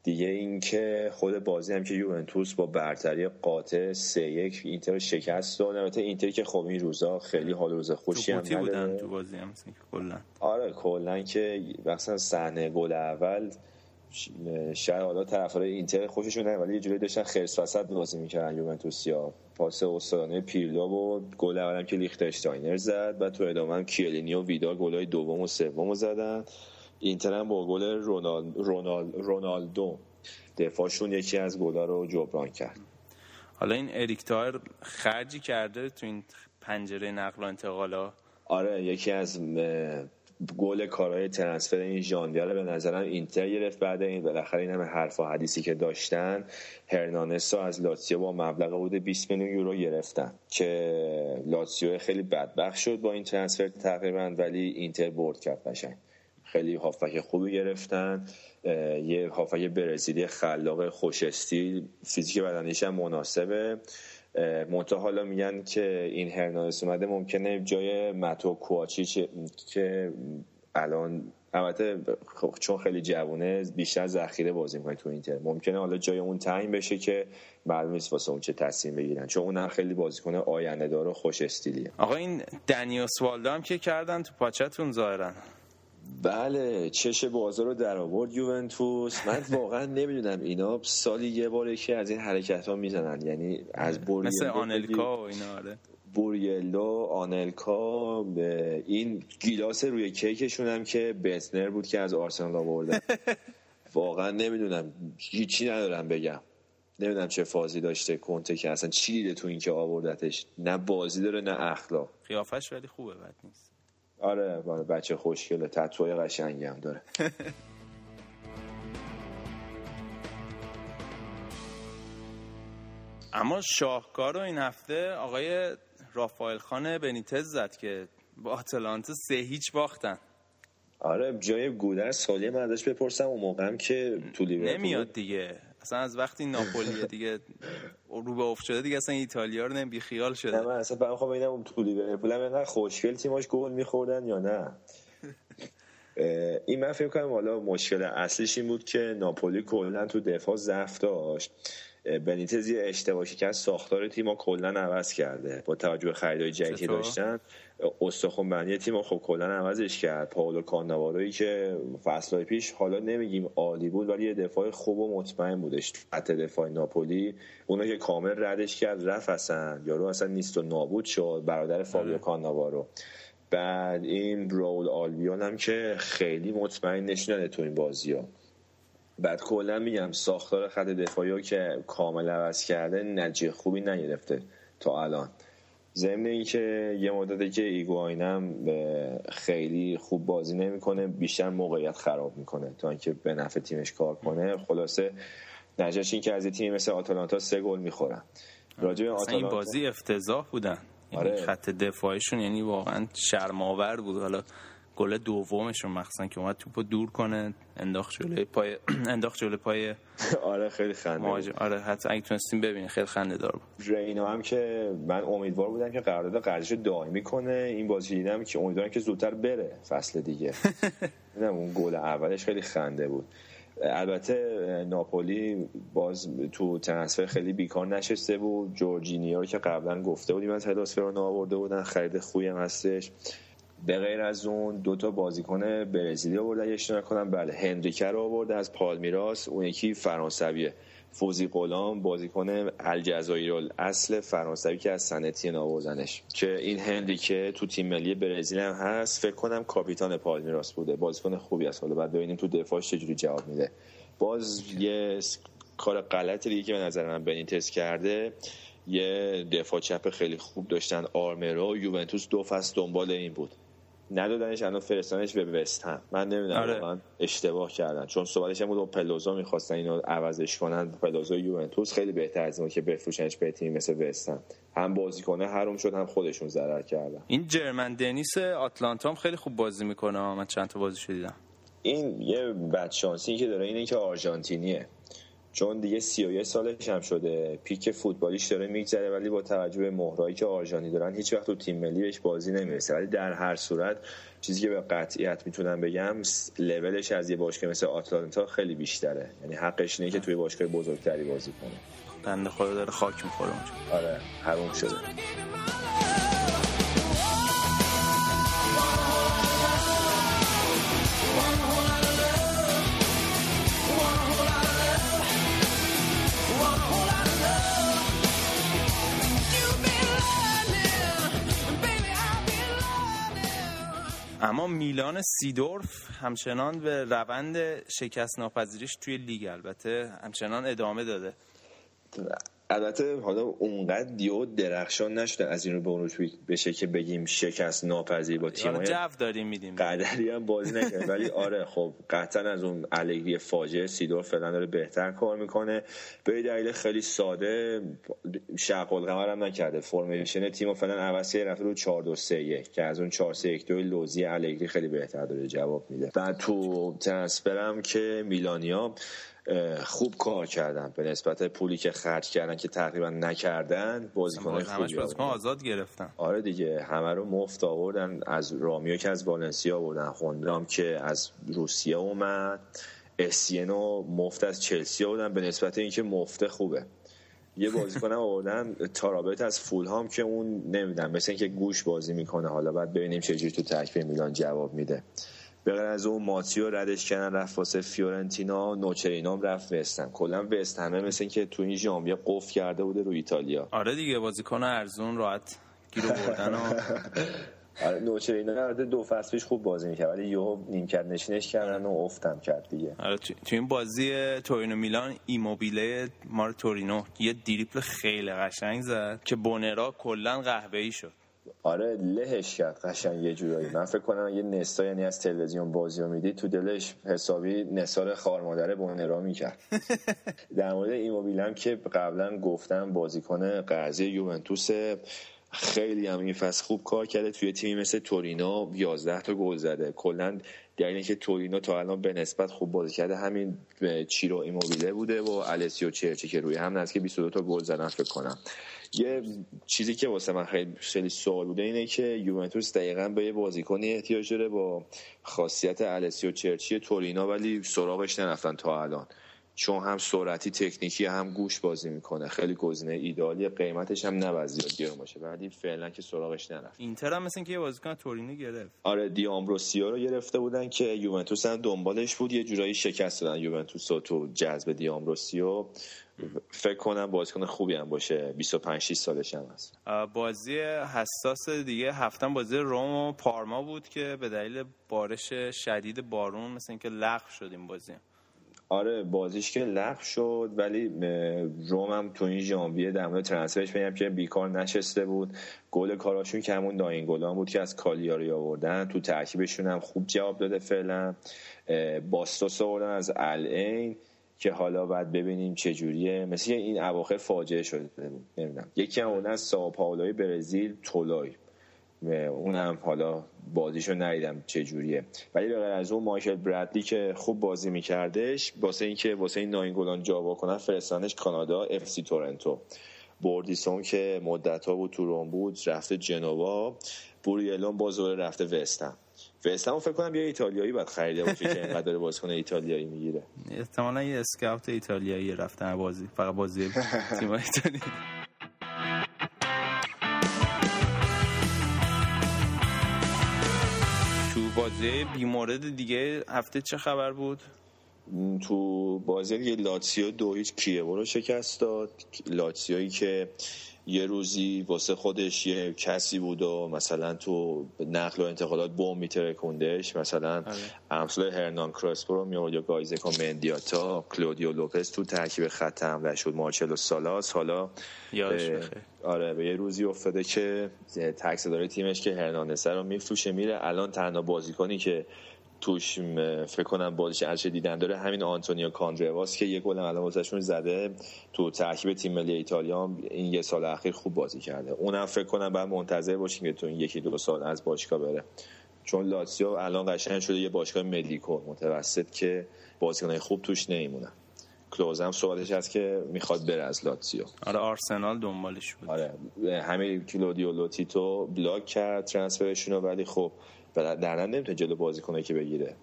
دیگه اینکه خود بازی هم که یوونتوس با برتری قاطع سه یک اینتر شکست داد. البته اینتر که خب این روزا خیلی حال روز خوشی هم بودن تو بازی هم کلا. آره کلا که مثلا صحنه گل اول شاید حالا طرفدار اینتر خوششون نه ولی یه جوری داشتن خرس وسط بازی می‌کردن یوونتوسیا پاس استادانه پیرلو و گل اولم که لیختشتاینر زد. و تو ادامه هم کیه‌لینی و ویدال گلای دوم و سوم زدن. اینتر هم با گل رونال... رونال... رولاندو دفاعشون یکی از گلا رو جبران کرد. حالا این اریک توهیر خرجی کرده تو این پنجره نقل و انتقالا آره یکی از گل کارهای ترنسفر این ژانویه به نظرم اینتر گرفت بعد این بالاخره این همه حرف و حدیثی که داشتن هرنانسو از لاتسیو با مبلغ حدود 20 میلیون یورو گرفتن که لاتسیو خیلی بدبخت شد با این ترنسفر تقریبا ولی اینتر برد کرد قشنگ. خیلی هافک خوبی گرفتن. یه هافک برزیلی خلاق خوش استیل فیزیک بدنیش هم مناسبه. منتها حالا میگن که این هرنانس اومده ممکنه جای متو کواچی که الان البته خب چون خیلی جوونه بیشتر ذخیره بازی می‌کنه تو اینتر. ممکنه حالا جای اون تعیین بشه که معلوم نیست واسه اون چه تصمیم بگیرن. چون اون خیلی بازیکن آینده دار و خوش استیلیه. آقا این دنیوس والدو هم که کردن تو پاچتون ظاهرا. بله چش بازار رو در آورد یوونتوس. من واقعا نمی‌دونم اینا سالی یه باره که از این حرکت ها می‌زنن. یعنی از بوریلو مثل آنلکا و اینا آره. بوریلو آنلکا این گیلاس روی کیکشون هم که بتنر بود که از آرسنال آورده. واقعا نمی‌دونم. هیچی ندارم بگم. نمی‌دونم چه فازی داشته کنته که اصلا چی دیده تو این که آوردتش. نه بازی داره نه اخلاق. قیافش ولی خوبه بد نیست. آره بچه خوشگله تطوی قشنگی هم داره. اما شاهکار رو این هفته آقای رافائل خان بنیتز زد که با آتلانتا سه هیچ باختن. آره جای گودر سالی من ازش بپرسم اون موقعم که تو نمیاد دیگه. اصلا از وقتی ناپولی دیگه رو به افت شده دیگه اصلا ایتالیا رو نمی خیال شده. من اصلا برام خب اینم تو لیورپول هم اینقدر خوشگل تیماش گل میخوردن یا نه. این من فکر کنم حالا مشکل اصلیش این بود که ناپولی کلا تو دفاع ضعف داشت. بنیتز یه اشتباهی که از ساختار تیم کلا عوض کرده. با توجه به خریدای جدیدی داشتن استخون بندی تیم خب کلا عوضش کرد. پاولو کاناواروی که فصلهای پیش حالا نمیگیم عالی بود ولی یه دفاع خوب و مطمئن بودش حتی دفاع ناپولی. اونا که کامل ردش کرد رفت اصلا. یارو اصلا نیست و نابود شد. برادر فابیو آره. کاناوارو بعد این راول آلبیون هم که خیلی مطمئن نشونده تو این بازی ها بعد کلا میگم ساختار خط دفاعی که کامل عوض کرده نجیه خوبی نگرفته تا الان. ضمن اینکه یه مدته که ایگواینم خیلی خوب بازی نمی‌کنه بیشتر موقعیت خراب می‌کنه تا اینکه به نفع تیمش کار کنه. خلاصه نجاش این که از تیم مثل آتالانتا سه گل می‌خورن. راجع آتالانتا این بازی افتضاح بودن. یعنی آره. خط دفاعشون یعنی واقعا شرماور بود. حالا گل دومشون مخصوصا که اومد توپو دور کنه انداخت جلوی پای انداخت جلوی پای آره خیلی خنده آره حتی اگه تونستیم ببینیم خیلی خنده دار بود. رینا هم که من امیدوار بودم که قرارداد قرضش دائمی کنه. این بازی دیدم که امیدوارم که زودتر بره فصل دیگه. اون گل اولش خیلی خنده بود. البته ناپولی باز تو ترنسفر خیلی بیکار نشسته بود. جورجینیو که قبلا گفته بودیم از هداسفرون آورده بودن. خرید خوبی هم هستش. به غیر از اون دو تا بازیکن برزیلی آورده اشتباه کنم بله هنریکه رو آورده از پالمیراس. اون یکی فرانسویه فوزی قلام بازیکن الجزایر اصل فرانسوی که از سنتین آوردنش. که این هنریکه تو تیم ملی برزیل هم هست. فکر کنم کاپیتان پالمیراس بوده. بازیکن خوبی است حالا بعد ببینیم تو دفاعش چجوری جواب میده. باز یه کار غلط دیگه که به نظر من بنیتس کرده. یه دفاع چپ خیلی خوب داشتن آرمرو. یوونتوس دو فصل دنبال این بود. ندادنش الان فرستانش به وست هم. من نمی‌دونم آره. واقعا اشتباه کردن. چون صحبتش هم بود پلوزا می‌خواستن اینو عوضش کنن. پلوزا یوونتوس خیلی بهتر از که بفروشنش به تیم مثل وست هم. هم بازیکنه حروم شد هم خودشون ضرر کردن. این جرمن دنیس آتلانتا هم خیلی خوب بازی می‌کنه. من چند تا بازی دیدم. این یه بدشانسی که داره اینه که آرژانتینیه. چون دیگه 31 سالش هم شده. پیک فوتبالیش داره میگذره ولی با توجه به مهرایی که آرژانی دارن هیچ وقت تو تیم ملی بهش بازی نمی‌رسه. ولی در هر صورت چیزی که به قطعیت می‌تونم بگم لولش از یه باشگاه مثل آتلانتا خیلی بیشتره. یعنی حقش اینه که توی باشگاه بزرگتری بازی کنه. بنده خدا داره خاک می‌خوره آره حروم شده. اما میلان سیدورف همچنان به روند شکست ناپذیریش توی لیگ البته همچنان ادامه داده. البته حالا اونقدر دیو درخشان نشده از این رو به اون بشه که بگیم شکست ناپذیر با تیم جو داریم میدیم. قدری هم بازی نکرد ولی آره خب قطعا از اون الگری فاجعه سیدور فعلا داره بهتر کار می‌کنه. به دلیل خیلی ساده شق القمر هم نکرده. فرمیشن تیم فعلا عوض رفته رو 4 2 3 1 که از اون 4 3 1 2 لوزی الگری خیلی بهتر داره جواب میده. بعد تو ترنسفرم که میلانیا خوب کار کردن به نسبت پولی که خرج کردن که تقریبا نکردن بازیکن خوبی آزاد گرفتن. آره دیگه همه رو مفت آوردن از رامیو که از والنسیا آوردن خوندم که از روسیه اومد اسینو مفت از چلسی آوردن به نسبت اینکه مفت خوبه. یه بازیکن آوردن تارابت از فولهام که اون نمی‌دونم مثل اینکه گوش بازی می‌کنه. حالا بعد ببینیم چه تو تکفیر میلان جواب میده. به غیر از اون ماتیو ردش کردن رفت واسه فیورنتینا نوچرینا هم رفت وستن کلا وست همه مثل که تو این ژانویه قفل کرده بوده رو ایتالیا. آره دیگه بازیکن ارزون راحت گیر بردن و آره نوچرینا دو فصل پیش خوب بازی می‌کرد ولی یهو نیمکت نشینش کردن و افتم کرد دیگه. آره تو این بازی تورینو میلان ایموبیله مار تورینو یه دریپل خیلی قشنگ زد که بونرا کلا قهوه‌ای شد. آره لهش کرد قشنگ یه جورایی. من فکر کنم یه نستا یعنی از تلویزیون بازی رو می‌دید تو دلش حسابی نسار خار مادره بونرا می‌کرد. در مورد ایموبیلم که قبلا گفتم بازیکن قرضی یوونتوس خیلی هم این فصل خوب کار کرده. توی تیمی مثل تورینو 11 تا گل زده. کلا در اینکه تورینو تا الان به نسبت خوب بازی کرده همین چیرو ایموبیله بوده و السیو چرچی که روی هم نزدیک 22 تا گل زدن فکر کنم. یه چیزی که واسه من خیلی خیلی سوال بوده اینه که یوونتوس دقیقا به یه بازیکنی احتیاج داره با خاصیت السیو چرچی تورینا ولی سراغش نرفتن تا الان. چون هم سرعتی تکنیکی هم گوش بازی می‌کنه. خیلی گزینه ایدالی قیمتش هم نباید زیاد باشه. ولی فعلا که سراغش نرفت. اینتر هم مثل که یه بازیکن تورینو گرفت. آره دیامبروسیا رو گرفته بودن که یوونتوس هم دنبالش بود. یه جورایی شکست دادن یوونتوس رو تو جذب دیامبروسیو. فکر کنم بازیکن خوبی هم باشه. 25 6 سالش هم هست. بازی حساس دیگه هفتم بازی روم و پارما بود که به دلیل بارش شدید بارون مثل اینکه لغو شد این بازی. آره بازیش که لغو شد ولی روم هم تو این ژانویه در مورد ترنسفرش بگم که بیکار نشسته بود. گل کاراشون که همون گلان بود که از کالیاری آوردن. تو ترکیبشون هم خوب جواب داده فعلا. باستوس آوردن از العین که حالا باید ببینیم چه جوریه. مثل این اواخر فاجعه شده. نمی‌دونم. یکی هم اون از ساو پائولوی برزیل تولوی اونم حالا بازیشو ندیدم چه جوریه. ولی به از اون مایکل برادلی که خوب بازی میکردش واسه اینکه واسه این ناینگولان جا کنن فرستانش کانادا اف سی تورنتو. بوردیسو که مدت ها بود تو روم بود رفته جنوا. بوریلون بازور رفته وستم وستم فکر کنم یه ایتالیایی باید خریده باشه که اینقدر بازیکن ایتالیایی می‌گیره. احتمالا یه اسکاوت ایتالیایی رفتن بازی فقط بازی تیم ایتالیایی. تو بازی بیمورد دیگه هفته چه خبر بود؟ تو بازی دیگه لاتسیو دو هیچ کیوو رو شکست داد. لاتسیویی که یه روزی واسه خودش یه کسی بود و مثلا تو نقل و انتقالات بمب میترکوندش مثلا آره. امثال هرنان کراسپو رو میورد یا گایزکا مندیتا کلودیو لوپز تو ترکیب خط حمله شد مارچلو سالاس. حالا آره به یه روزی افتاده که تکس داره تیمش که هرنانسه رو میفروشه میره. الان تنها بازیکنی که توش فکر کنم بازیش ارچه دیدن داره همین آنتونیو کاندرواست که یه گل الان واسهشون زده تو ترکیب تیم ملی ایتالیا این یه سال اخیر خوب بازی کرده. اونم فکر کنم بعد منتظر باشیم که تو این یکی دو سال از باشگاه بره. چون لاتسیو الان قشنگ شده یه باشگاه ملی کن متوسط که بازیکنای خوب توش نمیمونن کلوز هم سوالش هست که می‌خواد بره از لاتسیو آره آرسنال دنبالش بود. آره همه کلودیو لوتیتو block کرد transfer شون ولی خب در نمی‌تونه جلو بازیکنه که بگیره.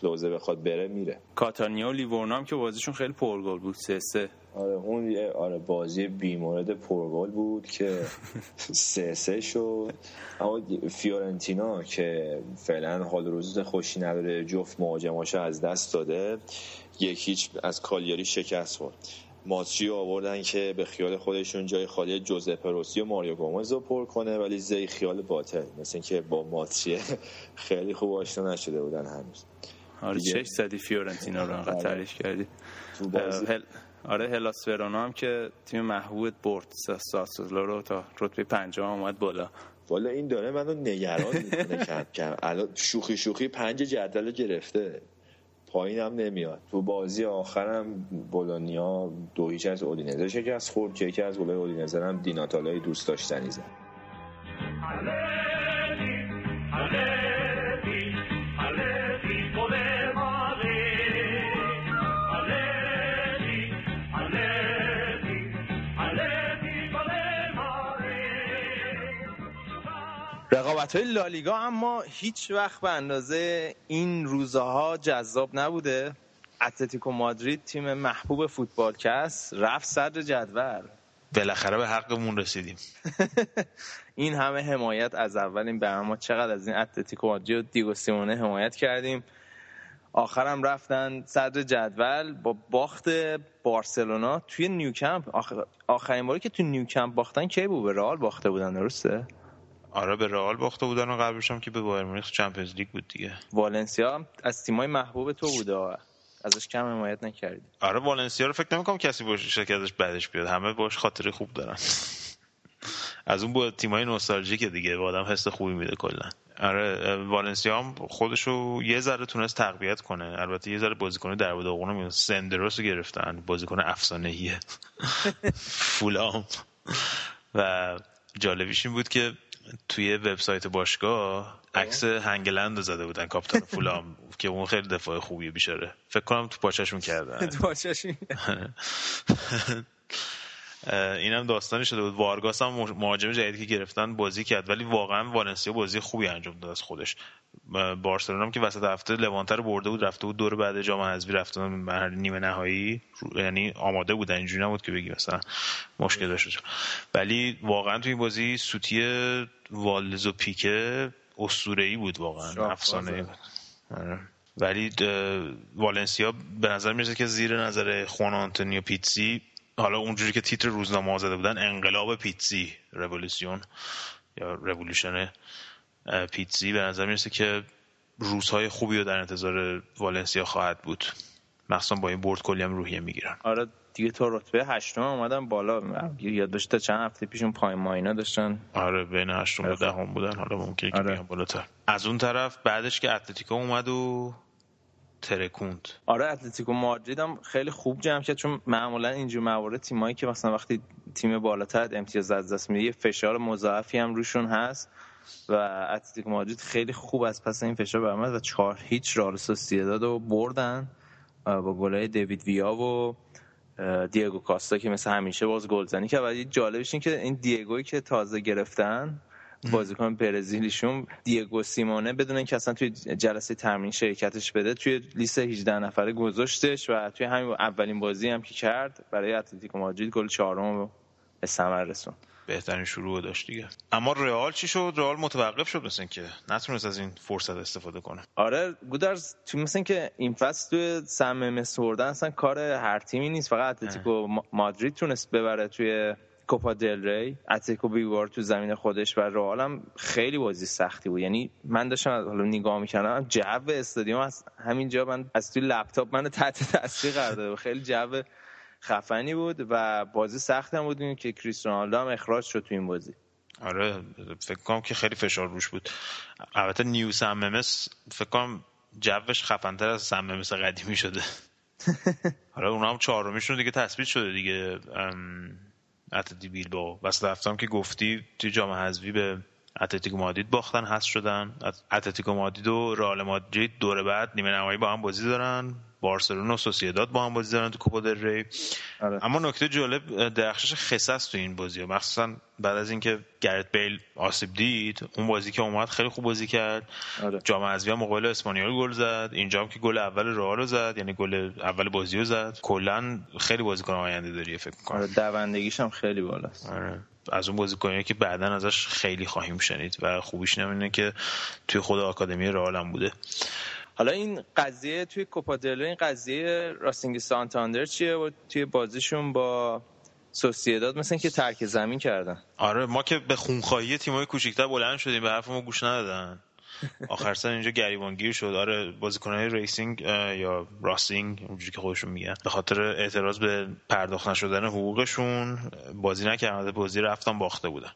کلوزه بخواد بره میره. کاتانیا و لیورنا هم که بازیشون خیلی پرگل بود سه سه. آره اون آره بازی بیمورد پرگل بود که سه سه شد. اما فیورنتینا که فعلا حال روز خوشی نداره جفت مهاجماشو از دست داده یک هیچ از کالیاری شکست خورد. ماتری آوردن که به خیال خودشون جای خالی جوزپ روسی و ماریو گومز رو پر کنه ولی زی خیال باطل مثل اینکه با ماتری خیلی خوب آشنا نشده بودن هنوز. آره چش زدی فیورنتینا رو انقدر آره. تعریف کردی. هل... آره هلاس ورونا هم که تیم محبوب برد ساسولو رو تا رتبه پنجم اومد بالا. والا این داره منو نگران می‌کنه کم کم الان شوخی شوخی پنج جدول گرفته. پایین هم نمیاد. تو بازی آخرم بولونیا دو هیچ از اودینزه شکست خورد که یکی از گلای اودینزه هم دیناتالای دوست داشتنی زد. رقابت های لالیگا اما هیچ وقت به اندازه این روزها جذاب نبوده. اتلتیکو مادرید تیم محبوب فوتبالکست رفت صدر جدول. بالاخره به حقمون رسیدیم. این همه حمایت از اول این به ما چقدر از این اتلتیکو مادرید و دیگو سیمونه حمایت کردیم. آخرم رفتن صدر جدول با باخت بارسلونا توی نیوکمپ. آخرین باری که تو نیوکمپ باختن کی بود؟ به رئال باخته بودن درسته؟ آره به رئال باخته بودن و قبلش هم که به بایرن مونیخ Champions League بود دیگه. والنسیا از تیمای محبوب تو بوده ازش کم حمایت نکردی. آره والنسیا رو فکر نمی‌کنم کسی باش شرکتش بعدش بیاد. همه باش خاطره خوب دارن. از اون با تیمای نوستالژیک دیگه با آدم حس خوبی میده کلا. آره والنسیا هم خودشو یه ذره تونست تقویت کنه. البته یه ذره بازیکن در داغونه میاد سندروس رو گرفتن. بازیکن افسانه فولام. و جالبیش این بود که توی وبسایت باشگاه عکس هنگلند زده بودن کاپیتان فولام که اون خیلی دفاع خوبیه بیشاره فکر کنم تو پاچشون کردن. تو پاچشون اینم داستانی شده بود. وارگاس هم مهاجم جدیدی که گرفتن بازی کرد ولی واقعا والنسیا بازی خوبی انجام داد از خودش. بارسلونا هم که وسط هفته لوانتر برده بود رفته بود دور بعد جام حذفی رفتن به نیمه نهایی. یعنی آماده بودن اینجوری نبود که بگی مثلا مشکل داشته ولی واقعا تو این بازی سوتی والدز و پیکه اسطوره‌ای بود واقعا افسانه. بود آره. ولی والنسیا به نظر می‌رسه که زیر نظر خوان آنتونیو پیتسی حالا اونجوری که تیتر روزنامه زده بودن انقلاب پیتسی revolución یا رولوشن پیتزی به نظر می‌رسه که روزهای خوبی رو در انتظار والنسیا خواهد بود. مخصوصا با این برد کلی هم روحیه می‌گیرن. آره دیگه تا رتبه هشتم اومدن بالا. یاد داشته چند هفته پیشون پایین ماینا داشتن. آره بین هشتم و آره. دهم بودن. حالا ممکنه که آره. بالاتر. از اون طرف بعدش که اتلتیکو اومد و ترکوند. آره اتلتیکو مادرید هم خیلی خوب جمع کرد چون معمولا اینجور موارد تیمایی که مثلا وقتی تیم بالاتر امتیاز از دست میده فشار مضاعفی هم روشون هست و اتلتیکو مادرید خیلی خوب از پس این فشار برآمد و چهار هیچ رئال سوسییداد رو بردن با گلای دیوید ویا و دیگو کاستا که مثل همیشه باز گلزنی که ولی جالبش این که این دیگویی که تازه گرفتن بازیکن برزیلیشون دیگو سیمونه بدون اینکه اصلا توی جلسه تمرین شرکتش بده توی لیست 18 نفره گذاشتش و توی همین اولین بازی هم که کرد برای اتلتیکو مادرید گل چهارم به ثمر رسون بهترین شروع داشت دیگه. اما رئال چی شد؟ رئال متوقف شد مثلا که نتونست از این فرصت استفاده کنه. آره گودرز تو مثلا که این فصل توی سم سوردن اصلا کار هر تیمی نیست فقط اتلتیکو مادرید تونست ببره توی کوپا دل ری اتلتیکو بیوار تو زمین خودش و رئال هم خیلی بازی سختی بود. یعنی من داشتم حالا نگاه می‌کردم جو استادیوم از همینجا من از توی لپتاپ من تحت تاثیر قرار داده خیلی جو خفنی بود و بازی سخت هم بود. که کریستیانو هم اخراج شد تو این بازی. آره فکر کنم که خیلی فشار روش بود. البته نیو سممس فکر کنم جوش خفنتر از سممس قدیمی شده. حالا اونا هم چهارمیشون دیگه تثبیت شده دیگه. اتلتی بیلباو وسط هفتم که گفتی توی جام حذفی به اتلتیکو مادرید باختن هست شدن. اتلتیکو مادرید و رئال مادرید دور بعد نیمه نهایی با هم بازی دارن. بارسلونا و سوسییداد با هم بازی دارن تو کوپا دل ری. آره. اما نکته جالب درخشش خصاص تو این بازی ها مخصوصا بعد از اینکه گرت بیل آسیب دید اون بازی که اومد خیلی خوب بازی کرد. آره. جام حذفی مقابل اسپانیول گل زد. اینجا هم که گل اول رئال زد یعنی گل اول بازی رو زد. کلا خیلی بازیکن آینده داری فکر کنم آره دوندگیش هم خیلی بالاست. آره. از اون بازیکنی که بعدا ازش خیلی خواهیم شنید و خوبیش نمینه که توی خود آکادمی رئال هم بوده. حالا این قضیه توی کوپا این قضیه راستینگ سانتاندر چیه و توی بازیشون با سوسیداد مثل که ترک زمین کردن؟ آره ما که به خونخواهی تیمای کوچیک‌تر بلند شدیم به حرف ما گوش ندادن. آخر سر اینجا گریبانگیر شد. آره بازیکنهای ریسینگ یا راسینگ اونجوری که خودشون میگن به خاطر اعتراض به پرداخت نشدن حقوقشون بازی نکردن بازی رفتن باخته بودن.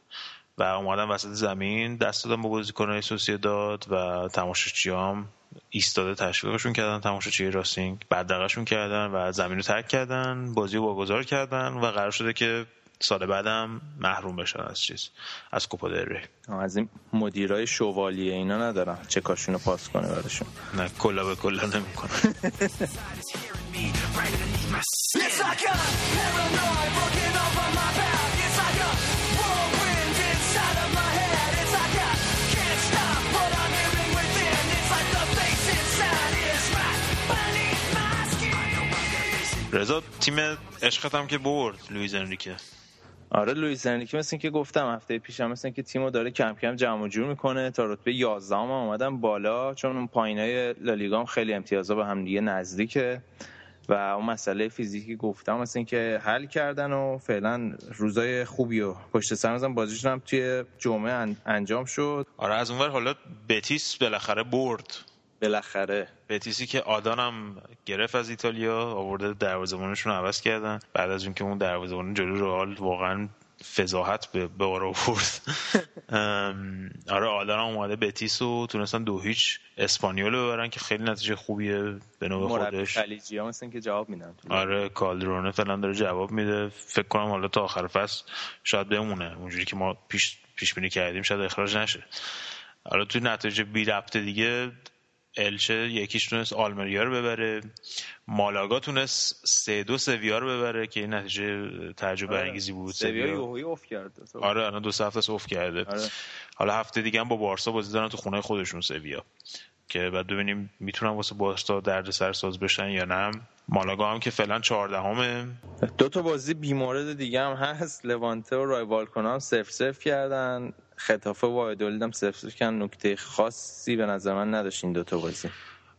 و اومدن وسط زمین دست دادن با بازیکنهای داد و تماشاچیام. ایستاده تشویقشون کردن تماشاچی راسینگ بدرقشون کردن و زمین رو ترک کردن بازی رو واگذار کردن و قرار شده که سال بعدم محروم بشن از چیز از کوپا دل از این مدیرای شوالیه اینا ندارم چه کاشونو پاس کنه براشون. نه کلا به کلا نمی‌کنه رضا تیم عشقت هم که برد لویز انریکه. آره لوئیس انریکه مثل که گفتم هفته پیشم مثل که تیمو داره کم کم جمع جور می‌کنه. تا رتبه 11 هم اومدن بالا چون اون پایینای لالیگا هم خیلی امتیازا به هم دیگه نزدیکه. و اون مسئله فیزیکی گفتم مثل که حل کردن و فعلا روزای خوبی و پشت سر مثلا بازیشون هم توی جمعه انجام شد. آره از اونور حالا بتیس بالاخره برد. بالاخره. بتیسی که آدانم گرفت از ایتالیا آورده دروازه‌بانشون رو عوض کردن. بعد از اینکه اون دروازه‌بان جلو رئال واقعا فضاحت به بار آورد. آره آدان اومده بتیس و تونستن دو هیچ اسپانیول ببرن که خیلی نتیجه خوبیه به نوع خودش. خلیجی ها مثل که جواب میدن. آره کالدرونه فعلا داره جواب میده. فکر کنم حالا تا آخر فصل شاید بمونه. اونجوری که ما پیش پیش بینی کردیم شاید اخراج نشه. حالا توی نتیجه بی ربط دیگه الچه یکیش تونست آلمریا رو ببره. مالاگا تونست سه دو سویا رو ببره که این نتیجه تعجب آره. برانگیزی بود. سویا یوهوی اوف کرده. آره الان دو هفته اوف کرده. آره. حالا هفته دیگه هم با بارسا بازی دارن تو خونه خودشون سویا. که بعد ببینیم می‌تونن واسه بارسا درد سر ساز بشن یا نه. مالاگا هم که فعلا 14 همه دو تا بازی بیمورد دیگه هم هست. لوانته و رای بالکن هم سف سف کردن. خطافه و وایدولید هم کردن. نکته خاصی به نظر من نداشت این دوتا بازی.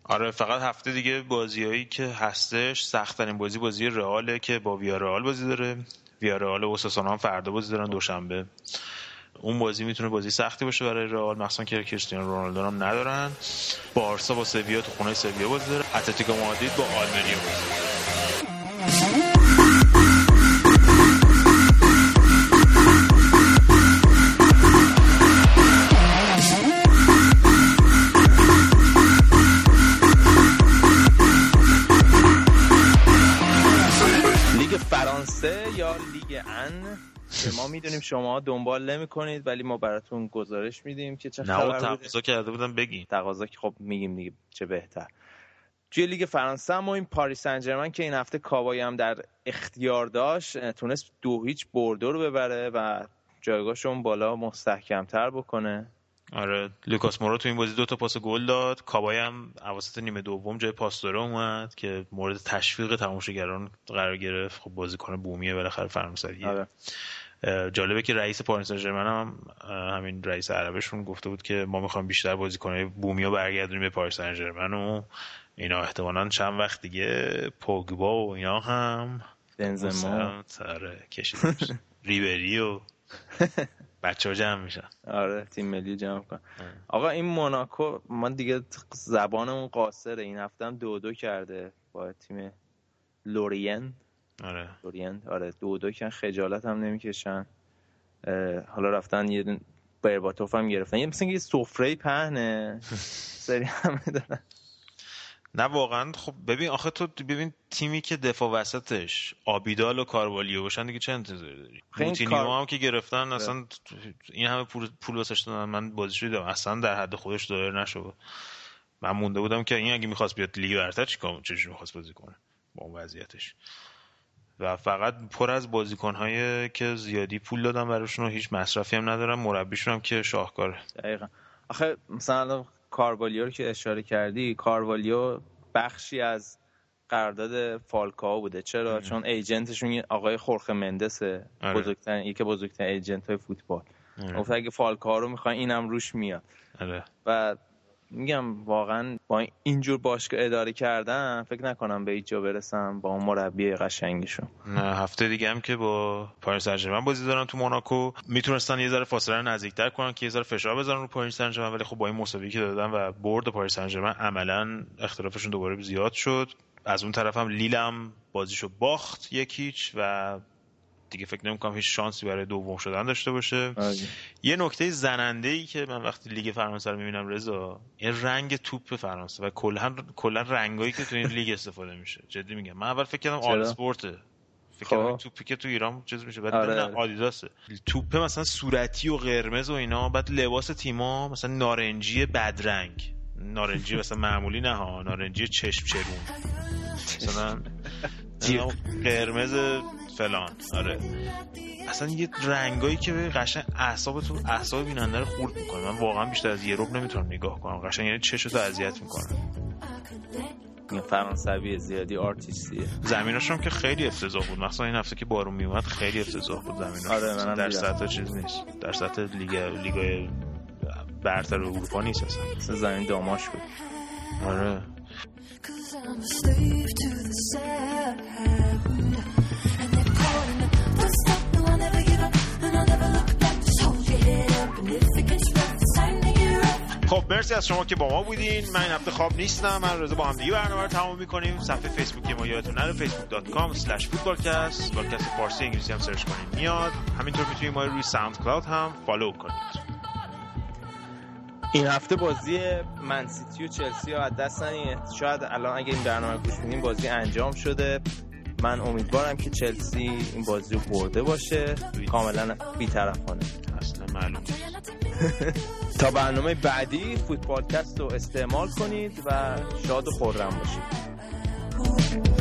آره فقط هفته دیگه بازیهایی که هستش سختترین بازی بازی رئاله که با رئال بازی داره. رئال و هم فردا بازی دارن دوشنبه. اون بازی می‌تونه بازی سختی باشه برای رئال. مثلا که کریستیانو رونالدو هم ندارن. بارسا با سویا تو خونه سویا بازی داره. اتلتیکو مادرید با آلمریا بازی می‌دونیم شما دنبال نمی کنید ولی ما براتون گزارش میدیم که چه خبر تقاضا کرده بودم بگی تقاضا که خب میگیم دیگه چه بهتر. توی لیگ فرانسه ما این پاریس سن که این هفته کابای هم در اختیار داشت تونست دو هیچ بردو رو ببره و جایگاهشون بالا مستحکمتر بکنه. آره لوکاس مورو تو این بازی دو تا پاس گل داد. کابای هم اواسط نیمه دوم جای پاستوره اومد که مورد تشویق تماشاگران قرار گرفت. خب بازیکن بومیه بالاخره فرانسویه. آره. جالبه که رئیس پاریس سن هم همین رئیس عربشون گفته بود که ما می‌خوایم بیشتر بازیکنای بومیو برگردونیم به پاریس سن و اینا. احتمالا چند وقت دیگه پوگبا و اینا هم. بنزما. آره ریبری و بچه ها جمع میشن. آره تیم ملی جمع کن آقا این موناکو ما دیگه زبانمون قاصره. این هفته هم دو دو کرده با تیم لورین. آره. لورین آره. دو دو کن خجالت هم نمی‌کشن. حالا رفتن یه برباتوف هم گرفتن. یه مثل یه سفره پهنه. سری همه دارن. نه واقعا. خب ببین آخه تو ببین تیمی که دفاع وسطش آبیدال و کاروالیو باشن دیگه چه انتظاری داری؟ موتینیو کار... هم که گرفتن بله. اصلا این همه پول پول واسش دادن. من بازیش دیدم. اصلا در حد خودش دایر نشد. من مونده بودم که این اگه می‌خواست بیاد لیگ برتر چیکار چجوری می‌خواست بازی کنه با اون وضعیتش. و فقط پر از بازیکن‌های که زیادی پول دادن براشون و هیچ مصرفی هم ندارن مربیشون هم که شاهکاره. دقیقا. آخه مثلا کاروالیو رو که اشاره کردی کاروالیو بخشی از قرارداد فالکاو بوده. چرا؟ چون ایجنتشون آقای خورخه مندسه آره. بزرگترین یکی بزرگترین ایجنت های فوتبال. آره. اگه فالکاو رو می‌خواین اینم روش میاد. آره. و میگم واقعا با اینجور باشگاه اداره کردن فکر نکنم به جا برسم با اون مربی قشنگشون نه هفته دیگه هم که با پاریس سن بازی دارن تو موناکو. می‌تونستن یه ذره فاصله رو نزدیکتر کنن که یه ذره فشار بذارن رو پاریس سن ولی خب با این مساوی که دادن و برد پاریس سن عملا اختلافشون دوباره زیاد شد. از اون طرف هم لیلم بازیشو باخت یکیچ و دیگه فکر نمی‌کنم هیچ شانسی برای دوم شدن داشته باشه. آره. یه نکته زننده ای که من وقتی لیگ فرانسه رو می‌بینم رضا این رنگ توپ فرانسه و کلا کلا رنگایی که تو این لیگ استفاده میشه. جدی میگم. من اول فکر کردم آل اسپورته فکر کردم خب. توپی که تو ایران چیز میشه. بعد آره. آدیداسه. توپ مثلا صورتی و قرمز و اینا بعد لباس تیما مثلا نارنجی بدرنگ. نارنجی مثلا معمولی نه ها نارنجی چشم چرون مثلا قرمز فلان. آره. اصلا یه رنگایی که قشنگ اعصاب تو اعصاب بیننده رو خورد می‌کنه. من واقعا بیشتر از یه روب نمی‌تونم نگاه کنم. قشنگ یعنی چشتو اذیت می‌کنه. فرانسوی زیادی آرتیستیه. زمیناشون که خیلی افتضاح بود. مثلا این هفته که بارون میومد خیلی افتضاح بود زمیناش آره در سطح چیز نیست. در سطح لیگ لیگ برتر اروپا نیست اصلا. زمین داماش بود. آره. خب مرسی از شما که با ما بودین. من این هفته خواب نیستم. من روزه با هم دیگه برنامه رو تمام می‌کنیم. صفحه فیسبوکی ما یادتون نره facebook.com slash footballcast. پادکست فارسی انگلیسی هم search کنید میاد. همینطور می‌تونید ما روی SoundCloud هم follow کنید. این هفته بازی منسیتی و چلسی ها از دست شاید الان اگه این برنامه گوش میدین بازی انجام شده. من امیدوارم که چلسی این بازی رو برده باشه. کاملا بیطرفانه. اصلا معلوم. تا برنامه بعدی فوتبالکست رو استعمال کنید و شاد و خورم باشید.